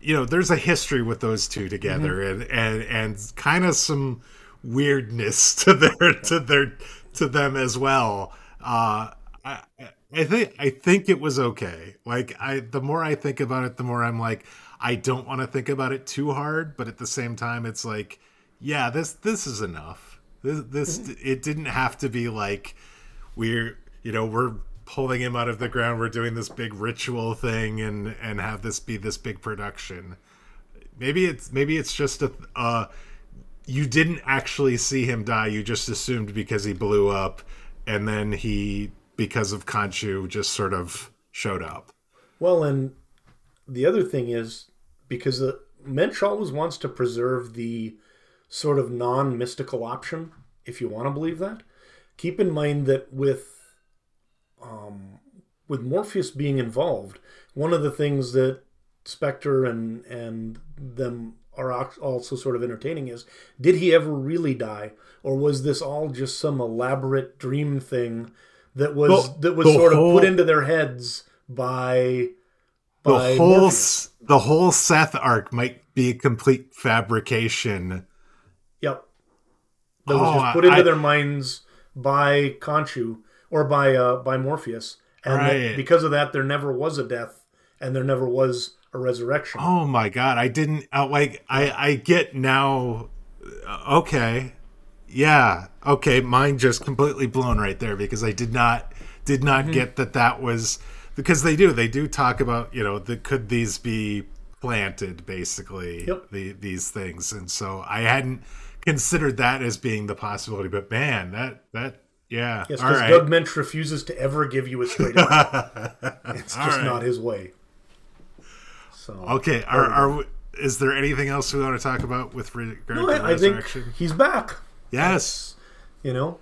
S1: you know there's a history with those two together mm-hmm. and and and kind of some weirdness to their to their to them as well. Uh, I, I think I think it was okay. Like I, the more I think about it, the more I'm like, I don't want to think about it too hard, but at the same time, it's like, yeah, this this is enough. This this mm-hmm. it didn't have to be like we're you know we're pulling him out of the ground. We're doing this big ritual thing and and have this be this big production. Maybe it's maybe it's just a. Uh, you didn't actually see him die. You just assumed because he blew up, and then he, because of Khonshu, just sort of showed up.
S2: Well, and the other thing is because the Moench always wants to preserve the sort of non-mystical option, if you want to believe that. Keep in mind that with um, with Morpheus being involved, one of the things that Spector and and them are also sort of entertaining is did he ever really die? Or was this all just some elaborate dream thing that was well, that was sort whole, of put into their heads by,
S1: by the whole Morpheus. the whole Seth arc might be a complete fabrication.
S2: Yep. That was oh, just put into I, their minds by Khonshu or by uh, by Morpheus and right. because of that there never was a death and there never was a resurrection.
S1: Oh my god, I didn't uh, like I I get now uh, okay. Yeah, okay, mine just completely blown right there because I did not did not mm-hmm. get that that was because they do they do talk about, you know, the could these be planted basically
S2: yep.
S1: the these things and so I hadn't considered that as being the possibility but man that that yeah
S2: yes because right. Doug Moench refuses to ever give you a straight up it's just right. not his way
S1: so okay, are, are is there anything else we want to talk about with regard no, to I, resurrection?
S2: I think he's back.
S1: Yes,
S2: that's, you know,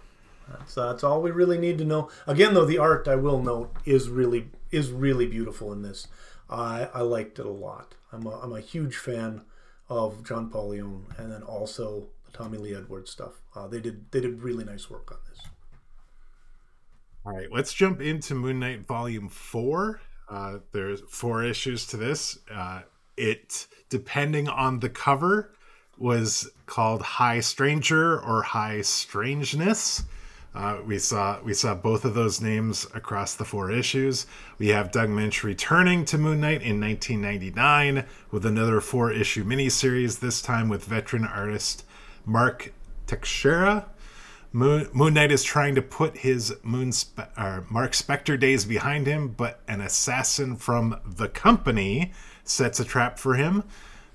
S2: that's that's all we really need to know. Again, though, the art I will note is really is really beautiful in this. I I liked it a lot. I'm a, I'm a huge fan of John Paul Leon and then also Tommy Lee Edwards stuff. Uh, they did they did really nice work on this.
S1: All right, let's jump into Moon Knight Volume Four. Uh, there's four issues to this. Uh, it, depending on the cover, was called High Stranger or High Strangeness. Uh, we saw we saw both of those names across the four issues. We have Doug Moench returning to Moon Knight in 1999 with another four issue miniseries. This time with veteran artist Mark Texeira Moon, Moon Knight is trying to put his Moon Spe- Marc Spector days behind him, but an assassin from the company sets a trap for him.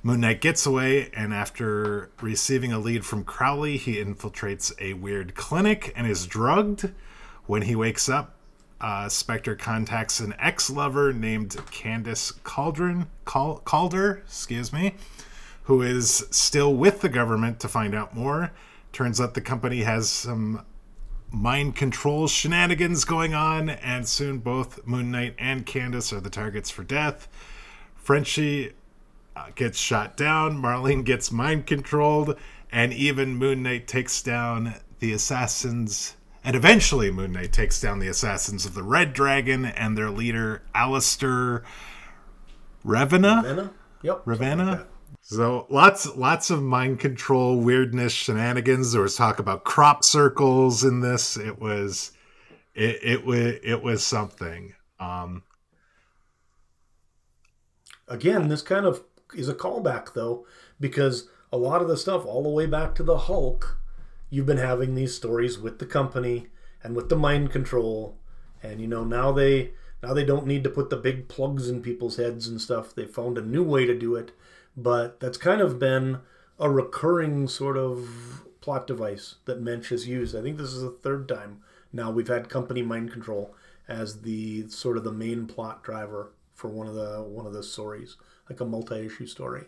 S1: Moon Knight gets away, and after receiving a lead from Crawley, he infiltrates a weird clinic and is drugged. When he wakes up, uh, Spector contacts an ex-lover named Candace Cauldron, Cal- Calder, excuse me, who is still with the government to find out more. Turns out the company has some mind control shenanigans going on, and soon both Moon Knight and Candace are the targets for death. Frenchie uh, gets shot down, Marlene gets mind controlled, and even Moon Knight takes down the assassins and eventually, Moon Knight takes down the assassins of the Red Dragon and their leader, Alistair Ravenna.
S2: Ravenna? Yep.
S1: Ravenna. So lots lots of mind control weirdness shenanigans. There was talk about crop circles in this. It was it it was it was something. Um
S2: Again, this kind of is a callback though, because a lot of the stuff all the way back to the Hulk you've been having these stories with the company and with the mind control and you know now they now they don't need to put the big plugs in people's heads and stuff they found a new way to do it but that's kind of been a recurring sort of plot device that Moench has used i think this is the third time now we've had company mind control as the sort of the main plot driver for one of the one of the stories like a multi-issue story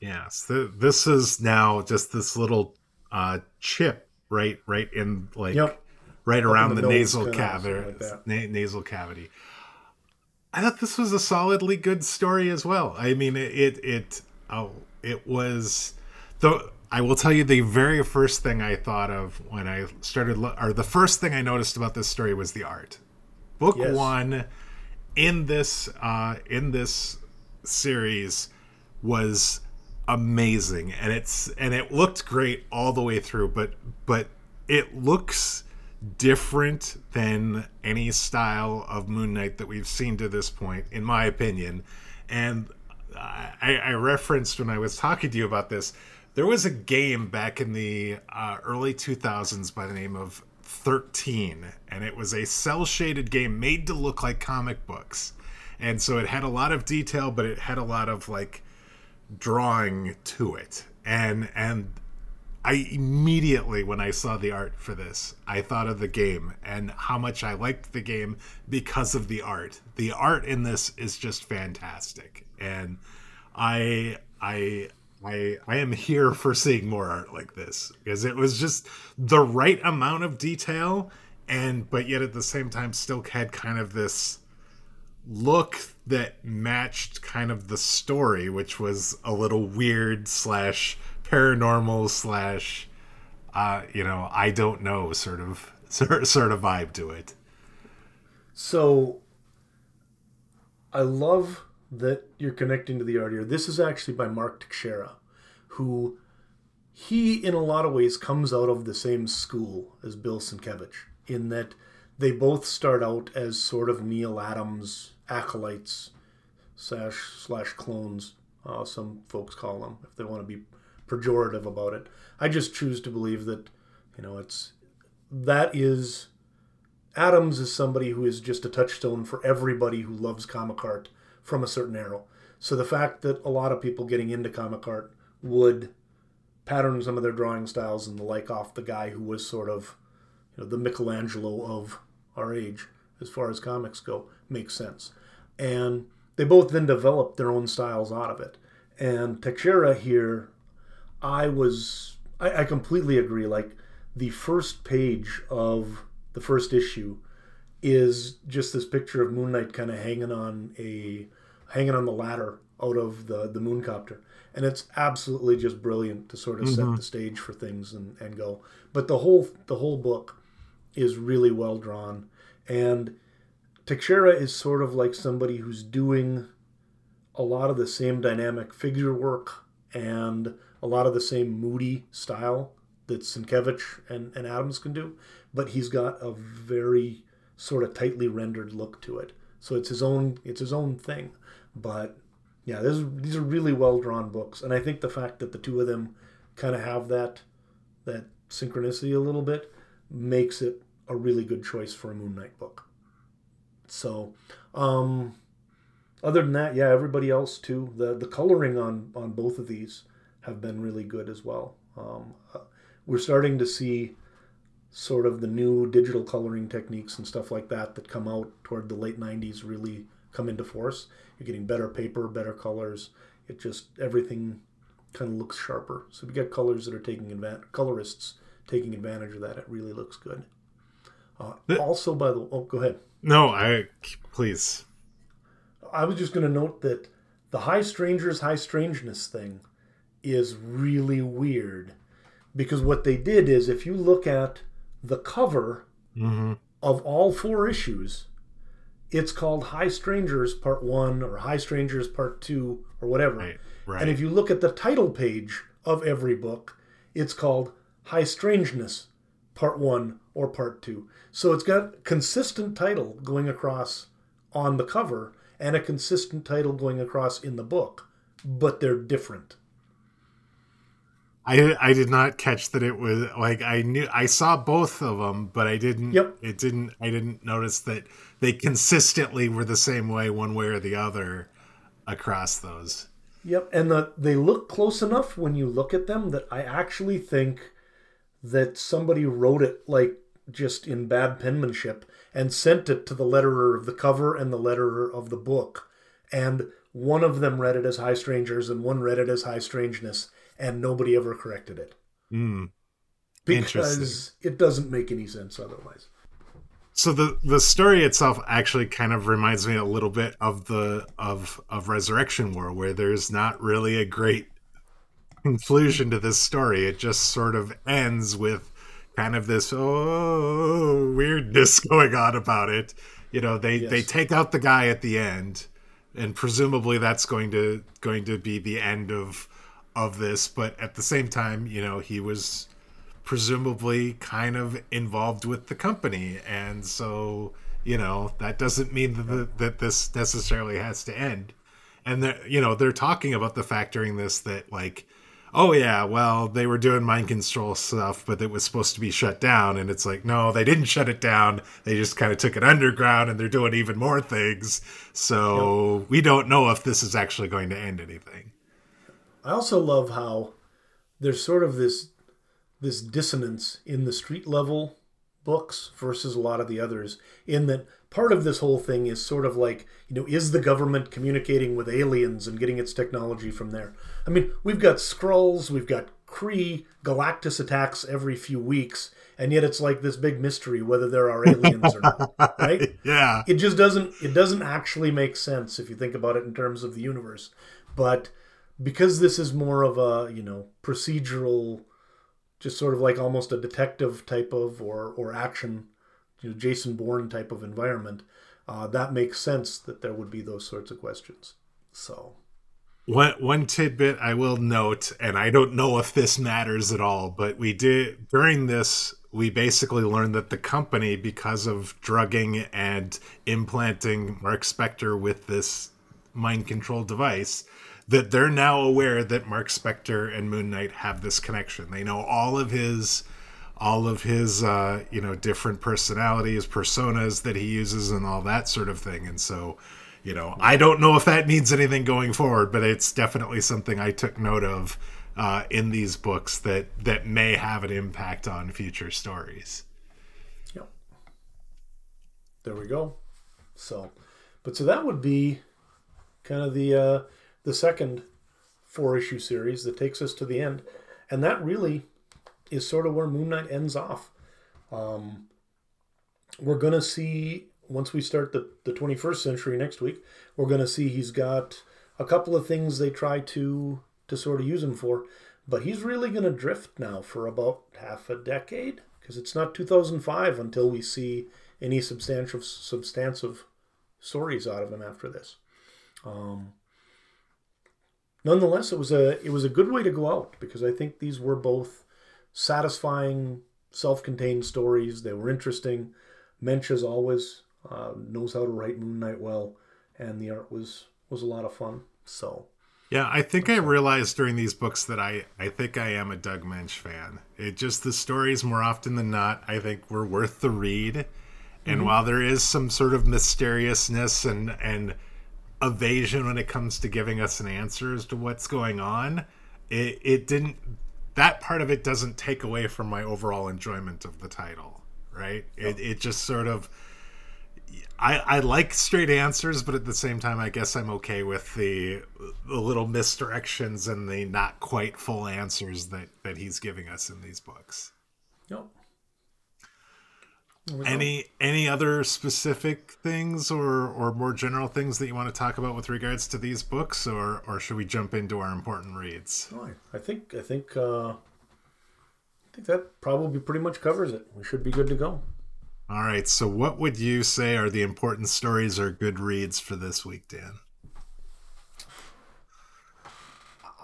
S1: yes this is now just this little uh, chip right right in like yep. right around the, the nasal cavity like na- nasal cavity. I thought this was a solidly good story as well. I mean, it it, it oh it was though. I will tell you the very first thing I thought of when I started, or the first thing I noticed about this story was the art. Book yes. one in this uh, in this series was amazing and it's and it looked great all the way through but but it looks different than any style of moon knight that we've seen to this point in my opinion. And I, I referenced when i was talking to you about this there was a game back in the uh, early 2000s by the name of 13 and it was a cel shaded game made to look like comic books. And so it had a lot of detail but it had a lot of like drawing to it. And and I immediately when I saw the art for this, I thought of the game and how much I liked the game because of the art. The art in this is just fantastic. And I I I I am here for seeing more art like this because it was just the right amount of detail and but yet at the same time still had kind of this look that matched kind of the story, which was a little weird slash paranormal slash uh, you know I don't know sort of sort sort of vibe to it.
S2: So I love that you're connecting to the art here. This is actually by Mark Texeira, who he in a lot of ways comes out of the same school as Bill Sienkiewicz in that they both start out as sort of Neal Adams acolytes slash slash clones. Uh, some folks call them if they want to be pejorative about it. I just choose to believe that you know it's that is Adams is somebody who is just a touchstone for everybody who loves comic art from a certain era. So the fact that a lot of people getting into comic art would pattern some of their drawing styles and the like off the guy who was sort of you know the Michelangelo of our age as far as comics go makes sense. And they both then developed their own styles out of it. And Texeira here, I was, I, I completely agree. Like the first page of the first issue is just this picture of Moon Knight kind of hanging on a, hanging on the ladder out of the the mooncopter and it's absolutely just brilliant to sort of mm-hmm. set the stage for things and, and go but the whole the whole book is really well drawn and Texeira is sort of like somebody who's doing a lot of the same dynamic figure work and a lot of the same moody style that Sienkiewicz and, and Adams can do, but he's got a very sort of tightly rendered look to it. So it's his own it's his own thing. But yeah, this, these are really well drawn books, and I think the fact that the two of them kind of have that that synchronicity a little bit makes it a really good choice for a Moon Knight book. So, um, other than that, yeah, everybody else too. The the coloring on on both of these have been really good as well. Um, uh, we're starting to see sort of the new digital coloring techniques and stuff like that that come out toward the late 90s really come into force. You're getting better paper, better colors. It just everything kind of looks sharper. So if you get colors that are taking advantage, colorists taking advantage of that, it really looks good. Uh, also, by the oh, go ahead.
S1: No, I please.
S2: I was just going to note that the high strangers, high strangeness thing is really weird because what they did is if you look at the cover
S1: mm-hmm.
S2: of all four issues, it's called High Strangers Part 1 or High Strangers Part 2 or whatever.
S1: Right, right.
S2: And if you look at the title page of every book, it's called High Strangeness Part 1 or Part 2. So it's got consistent title going across on the cover and a consistent title going across in the book, but they're different.
S1: I I did not catch that it was like I knew I saw both of them, but I didn't.
S2: Yep.
S1: It didn't. I didn't notice that they consistently were the same way, one way or the other, across those.
S2: Yep, and the, they look close enough when you look at them that I actually think that somebody wrote it like just in bad penmanship and sent it to the letterer of the cover and the letterer of the book, and one of them read it as High Strangers and one read it as High Strangeness and nobody ever corrected it.
S1: Mm.
S2: Because it doesn't make any sense otherwise.
S1: So the the story itself actually kind of reminds me a little bit of the of of Resurrection War, where there's not really a great conclusion to this story. It just sort of ends with kind of this oh weirdness going on about it. You know, they yes. they take out the guy at the end, and presumably that's going to going to be the end of of this, but at the same time, you know, he was presumably kind of involved with the company, and so you know that doesn't mean that, the, that this necessarily has to end. And they're you know they're talking about the fact during this that like oh yeah well they were doing mind control stuff but it was supposed to be shut down. And it's like no they didn't shut it down. They just kind of took it underground and they're doing even more things. So yep. we don't know if this is actually going to end anything
S2: I also love how there's sort of this this dissonance in the street level books versus a lot of the others in that part of this whole thing is sort of like you know is the government communicating with aliens and getting its technology from there? I mean we've got Skrulls we've got kree galactus attacks every few weeks and yet it's like this big mystery whether there are aliens or not right?
S1: Yeah.
S2: It just doesn't it doesn't actually make sense if you think about it in terms of the universe. But because this is more of a you know procedural just sort of like almost a detective type of or or action you know jason bourne type of environment uh, that makes sense that there would be those sorts of questions so
S1: one one tidbit I will note, and I don't know if this matters at all, but we did during this. We basically learned that the company, because of drugging and implanting Marc Spector with this mind control device, that they're now aware that Marc Spector and Moon Knight have this connection. They know all of his all of his uh, you know different personalities, personas that he uses, and all that sort of thing. And so, you know, I don't know if that means anything going forward, but it's definitely something I took note of uh, in these books that that may have an impact on future stories.
S2: Yep. There we go. So, but so that would be kind of the uh, the second four issue series that takes us to the end. And that really is sort of where Moon Knight ends off. Um, we're going to see, once we start the, the 21st century next week, we're going to see he's got a couple of things they try to, to sort of use him for. But he's really going to drift now for about half a decade because it's not 2005 until we see any substantial substantive stories out of him after this. Um, nonetheless, it was a it was a good way to go out because I think these were both satisfying, self-contained stories. They were interesting. Moench, as always, uh, knows how to write Moon Knight well, and the art was was a lot of fun. So.
S1: Yeah, I think I realized during these books that I, I think I am a Doug Moench fan. It just the stories more often than not I think were worth the read. And mm-hmm. while there is some sort of mysteriousness and and evasion when it comes to giving us an answer as to what's going on. It it didn't that part of it doesn't take away from my overall enjoyment of the title, right? It it just sort of I, I like straight answers, but at the same time, I guess I'm okay with the the little misdirections and the not quite full answers that that he's giving us in these books.
S2: Yep.
S1: Any any other specific things or or more general things that you want to talk about with regards to these books, or or should we jump into our important reads?
S2: Oh, I think I think uh, I think that probably pretty much covers it. We should be good to go.
S1: All right. So, what would you say are the important stories or good reads for this week, Dan?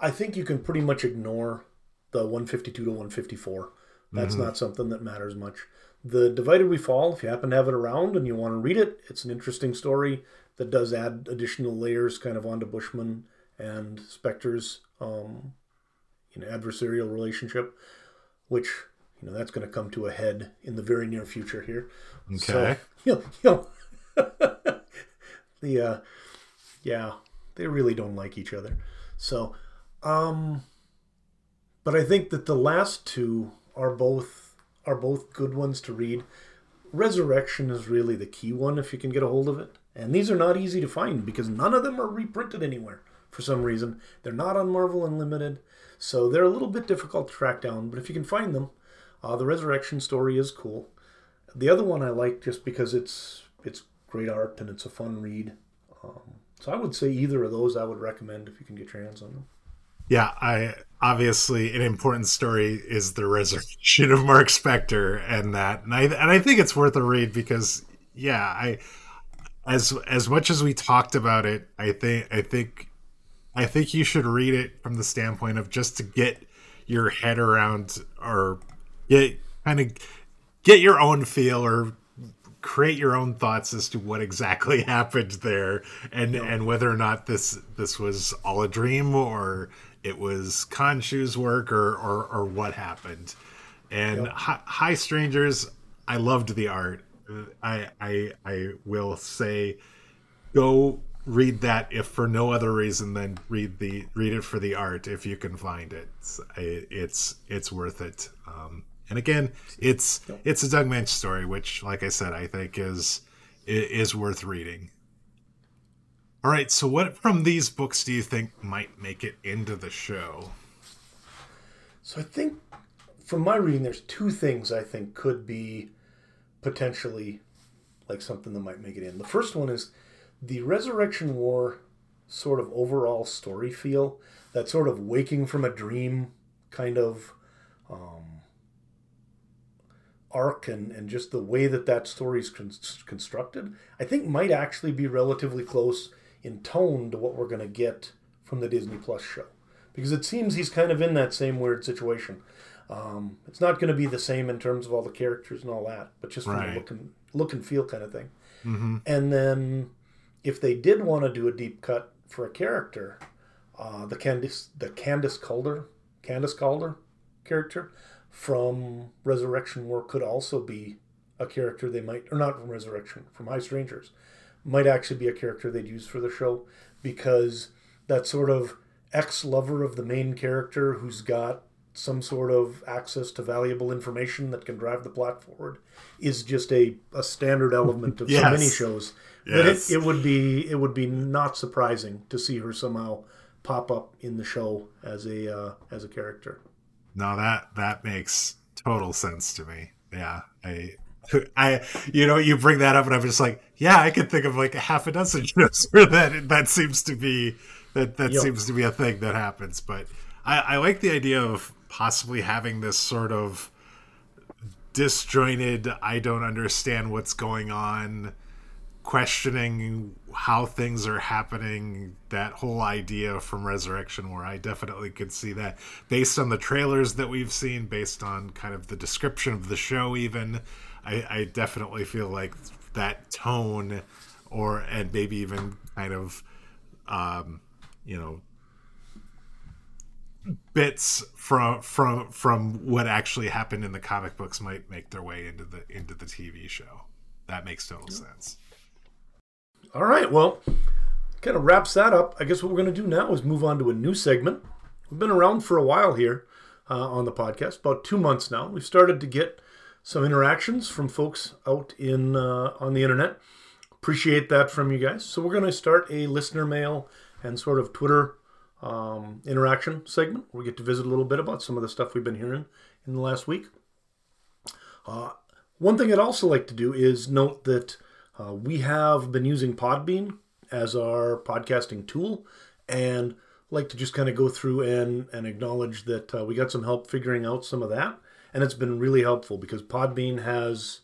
S2: I think you can pretty much ignore the 152 to 154. That's mm-hmm. not something that matters much. The Divided We Fall, if you happen to have it around and you want to read it, it's an interesting story that does add additional layers kind of onto Bushman and Spector's um, you know, adversarial relationship, which you know that's going to come to a head in the very near future here. Okay. So, you know, you know the uh, yeah, they really don't like each other. So, um, but I think that the last two are both are both good ones to read. Resurrection is really the key one if you can get a hold of it. And these are not easy to find because none of them are reprinted anywhere for some reason. They're not on Marvel Unlimited, so they're a little bit difficult to track down. But if you can find them, uh, the resurrection story is cool. The other one I like just because it's it's great art and it's a fun read. Um, so I would say either of those I would recommend if you can get your hands on them.
S1: Yeah, I obviously an important story is the resurrection of Marc Spector and that, and I and I think it's worth a read because yeah, I as as much as we talked about it, I think I think I think you should read it from the standpoint of just to get your head around or get kind of get your own feel or create your own thoughts as to what exactly happened there and yeah. and whether or not this this was all a dream or it was Khonshu's work or or, or what happened. And yep. hi, hi, strangers, I loved the art. I I I will say go read that if for no other reason than read the read it for the art if you can find it. It's it's, it's worth it. Um, and again, it's it's a Doug Moench story, which, like I said, I think is is worth reading. All right, so what from these books do you think might make it into the show?
S2: So I think, from my reading, there's two things I think could be potentially like something that might make it in. The first one is the Resurrection War sort of overall story feel, that sort of waking from a dream kind of um, arc and, and just the way that that story is con- constructed, I think might actually be relatively close in tone to what we're going to get from the Disney Plus show. Because it seems he's kind of in that same weird situation. Um, it's not going to be the same in terms of all the characters and all that, but just from right. look and, look and feel kind of thing. Mm-hmm. And then if they did want to do a deep cut for a character, uh, the Candice the Candice Calder Candice Calder character, from Resurrection War could also be a character they might, or not from Resurrection, from High Strangers, might actually be a character they'd use for the show because that sort of ex lover of the main character who's got some sort of access to valuable information that can drive the plot forward is just a, a standard element of yes. so many shows yes. that it, it would be it would be not surprising to see her somehow pop up in the show as a uh, as a character
S1: no that that makes total sense to me yeah i i you know you bring that up and i'm just like yeah i could think of like a half a dozen shows where that that seems to be that that yep. seems to be a thing that happens. But i i like the idea of possibly having this sort of disjointed i don't understand what's going on questioning how things are happening that whole idea from resurrection where i definitely could see that based on the trailers that we've seen based on kind of the description of the show even i, I definitely feel like that tone or and maybe even kind of um, you know bits from from from what actually happened in the comic books might make their way into the into the TV show. That makes total sense.
S2: All right. Well, kind of wraps that up. I guess what we're going to do now is move on to a new segment. We've been around for a while here uh, on the podcast, about two months now. We've started to get some interactions from folks out in uh, on the internet. Appreciate that from you guys. So we're going to start a listener mail and sort of Twitter um, interaction segment. We get to visit a little bit about some of the stuff we've been hearing in the last week. Uh, one thing I'd also like to do is note that uh, we have been using Podbean as our podcasting tool and like to just kind of go through and, and acknowledge that uh, we got some help figuring out some of that. And it's been really helpful because Podbean has,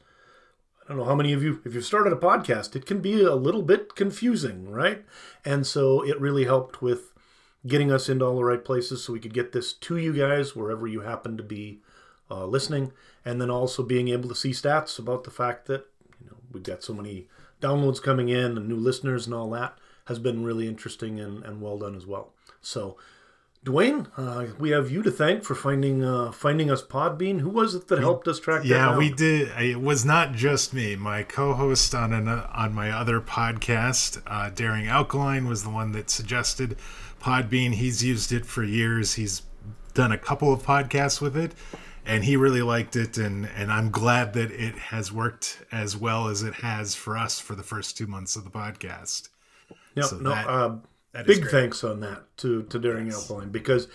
S2: I don't know how many of you, if you've started a podcast, it can be a little bit confusing, right? And so it really helped with getting us into all the right places so we could get this to you guys wherever you happen to be uh, listening. And then also being able to see stats about the fact that, you know, we've got so many downloads coming in and new listeners and all that has been really interesting and, and well done as well. So, Dwayne, uh, we have you to thank for finding uh, finding us Podbean. Who was it that helped us track
S1: yeah, we did. It was not just me. My co-host on an, on my other podcast, uh, Daring Alkaline, was the one that suggested Podbean. He's used it for years. He's done a couple of podcasts with it, and he really liked it. and And I'm glad that it has worked as well as it has for us for the first two months of the podcast.
S2: Yep, so no, that, uh, big thanks on that to to Daring yes. Alkaline because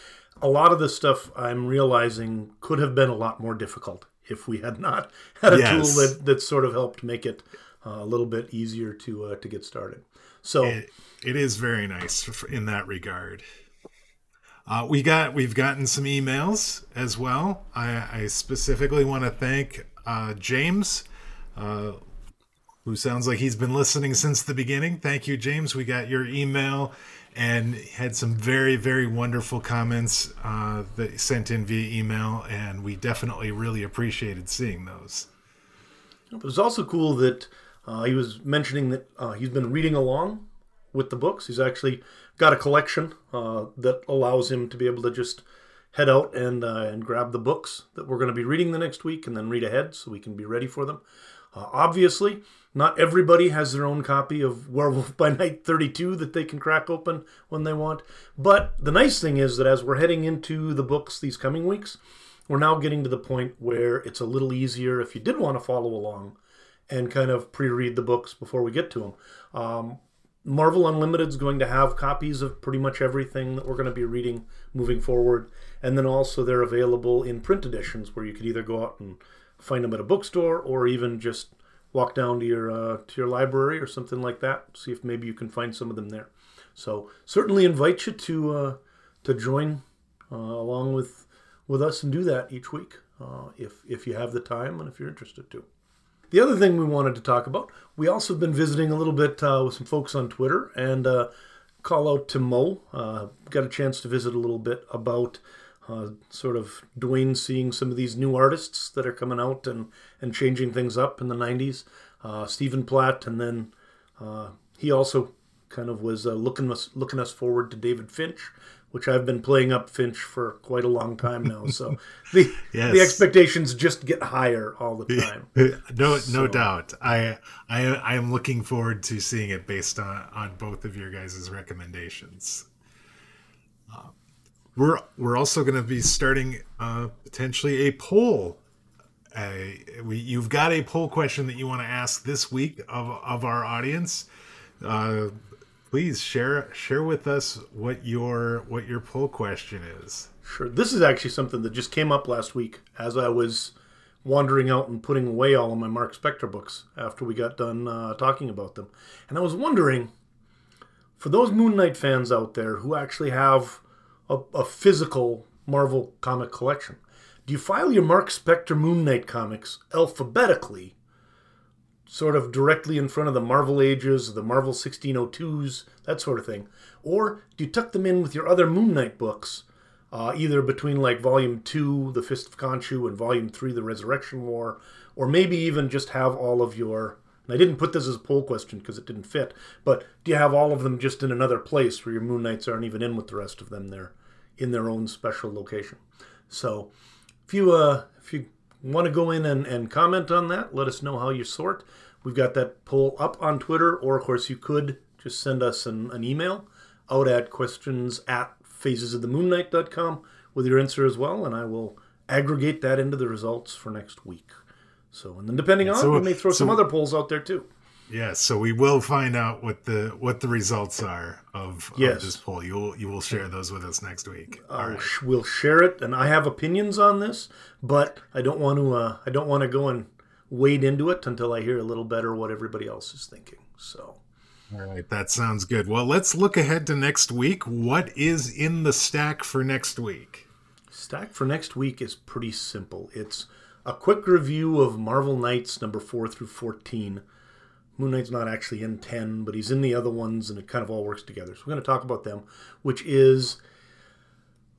S2: a lot of this stuff I'm realizing could have been a lot more difficult if we had not had a yes. tool that that sort of helped make it uh, a little bit easier to uh, to get started. So
S1: it, it is very nice in that regard. Uh, we got we've gotten some emails as well. I, I specifically want to thank uh, James, uh, who sounds like he's been listening since the beginning. Thank you, James. We got your email and had some very very wonderful comments uh, that sent in via email, and we definitely really appreciated seeing those.
S2: It was also cool that uh, he was mentioning that uh, he's been reading along with the books. He's actually got a collection uh, that allows him to be able to just head out and uh, and grab the books that we're going to be reading the next week and then read ahead so we can be ready for them. Uh, obviously, not everybody has their own copy of Werewolf by Night 32 that they can crack open when they want. But the nice thing is that as we're heading into the books these coming weeks, we're now getting to the point where it's a little easier if you did want to follow along and kind of pre-read the books before we get to them. Um, Marvel Unlimited is going to have copies of pretty much everything that we're going to be reading moving forward, and then also they're available in print editions where you could either go out and find them at a bookstore or even just walk down to your uh, to your library or something like that. See if maybe you can find some of them there. So certainly invite you to uh, to join uh, along with with us and do that each week uh, if if you have the time and if you're interested to. The other thing we wanted to talk about, we also have been visiting a little bit uh, with some folks on Twitter and uh, call out to Mo. Got a chance to visit a little bit about uh, sort of Dwayne seeing some of these new artists that are coming out and, and changing things up in the 90s. Uh, Stephen Platt, and then uh, he also kind of was looking us looking us forward to David Finch which I've been playing up Finch for quite a long time now. So the yes. the expectations just get higher all the time.
S1: no, so. no doubt. I I I am looking forward to seeing it based on on both of your guys' recommendations. Uh, we're we're also going to be starting uh, potentially a poll. Uh, we, you've got a poll question that you want to ask this week of of our audience. Uh, please share share with us what your what your poll question is.
S2: Sure. This is actually something that just came up last week as I was wandering out and putting away all of my Marc Spector books after we got done uh, talking about them. And I was wondering, for those Moon Knight fans out there who actually have a, a physical Marvel comic collection, do you file your Marc Spector Moon Knight comics alphabetically sort of directly in front of the Marvel Ages, the Marvel 1602s, that sort of thing? Or do you tuck them in with your other Moon Knight books, uh, either between like Volume 2, The Fist of Khonshu, and Volume 3, The Resurrection War, or maybe even just have all of your. And I didn't put this as a poll question because it didn't fit, but do you have all of them just in another place where your Moon Knights aren't even in with the rest of them? They're in their own special location. So if you uh, if you want to go in and, and comment on that, let us know how you sort. We've got that poll up on Twitter, or of course, you could just send us an, an email out at questions at phasesofthemoonknight.com with your answer as well, and I will aggregate that into the results for next week. So, and then depending on, so, we may throw so, some other polls out there too.
S1: Yeah, so we will find out what the what the results are of, yes. of this poll. You will you will share those with us next week.
S2: Right. We'll share it, and I have opinions on this, but I don't want to uh, I don't want to go and wade into it until I hear a little better what everybody else is thinking. So.
S1: All right, that sounds good. Well, let's look ahead to next week. What is in the stack for next week?
S2: Stack for next week is pretty simple. It's a quick review of Marvel Knights number 4 through 14. Moon Knight's not actually in 10, but he's in the other ones, and it kind of all works together. So we're going to talk about them, which is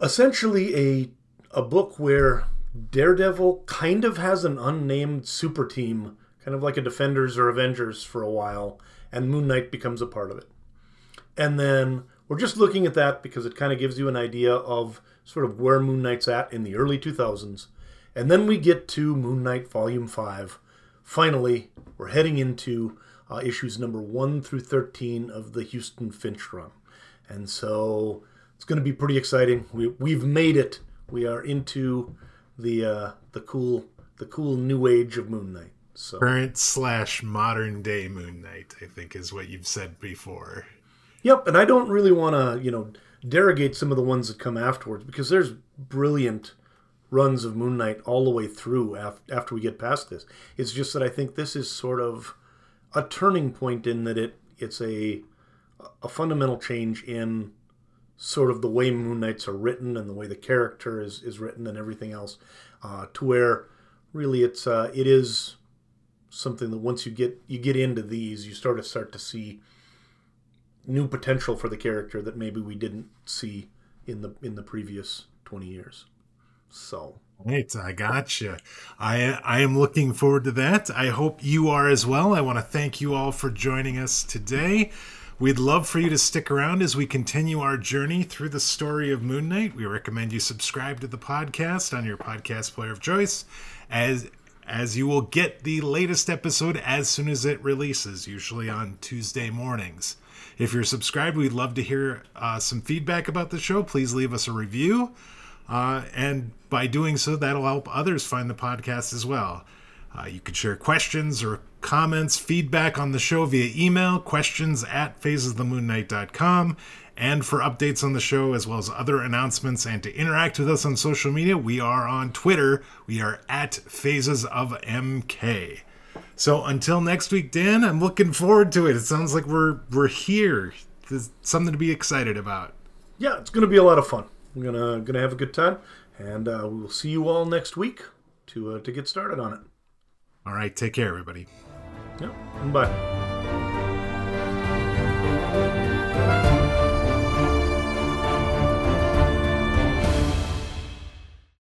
S2: essentially a, a book where Daredevil kind of has an unnamed super team, kind of like a Defenders or Avengers for a while, and Moon Knight becomes a part of it. And then we're just looking at that because it kind of gives you an idea of sort of where Moon Knight's at in the early 2000s. And then we get to Moon Knight Volume 5. Finally, we're heading into uh, issues number 1 through 13 of the Huston Finch run. And so it's going to be pretty exciting. We, we've made it. We are into the uh, the cool the cool new age of Moon Knight.
S1: So current slash modern day Moon Knight, I think, is what you've said before.
S2: Yep, and I don't really want to, you know, derogate some of the ones that come afterwards because there's brilliant runs of Moon Knight all the way through after we get past this. It's just that I think this is sort of a turning point in that it it's a a fundamental change in sort of the way Moon Knights are written and the way the character is, is written and everything else, uh, to where really it's uh, it is something that once you get you get into these, you start to start to see new potential for the character that maybe we didn't see in the in the previous twenty years. So.
S1: Right, I gotcha. I I am looking forward to that. I hope you are as well. I want to thank you all for joining us today. We'd love for you to stick around as we continue our journey through the story of Moon Knight. We recommend you subscribe to the podcast on your podcast player of choice as as you will get the latest episode as soon as it releases, usually on Tuesday mornings. If you're subscribed, we'd love to hear uh, some feedback about the show. Please leave us a review. Uh, and by doing so, that'll help others find the podcast as well. Uh, you can share questions or comments, feedback on the show via email, questions at phasesofthemoonknight.com. And for updates on the show, as well as other announcements, and to interact with us on social media, we are on Twitter. We are at Phases of MK. So until next week, Dan, I'm looking forward to it. It sounds like we're we're here. There's something to be excited about.
S2: Yeah, it's going to be a lot of fun. We're gonna gonna have a good time, and uh, we will see you all next week to uh, to get started on it.
S1: All right, take care, everybody.
S2: Yeah, bye.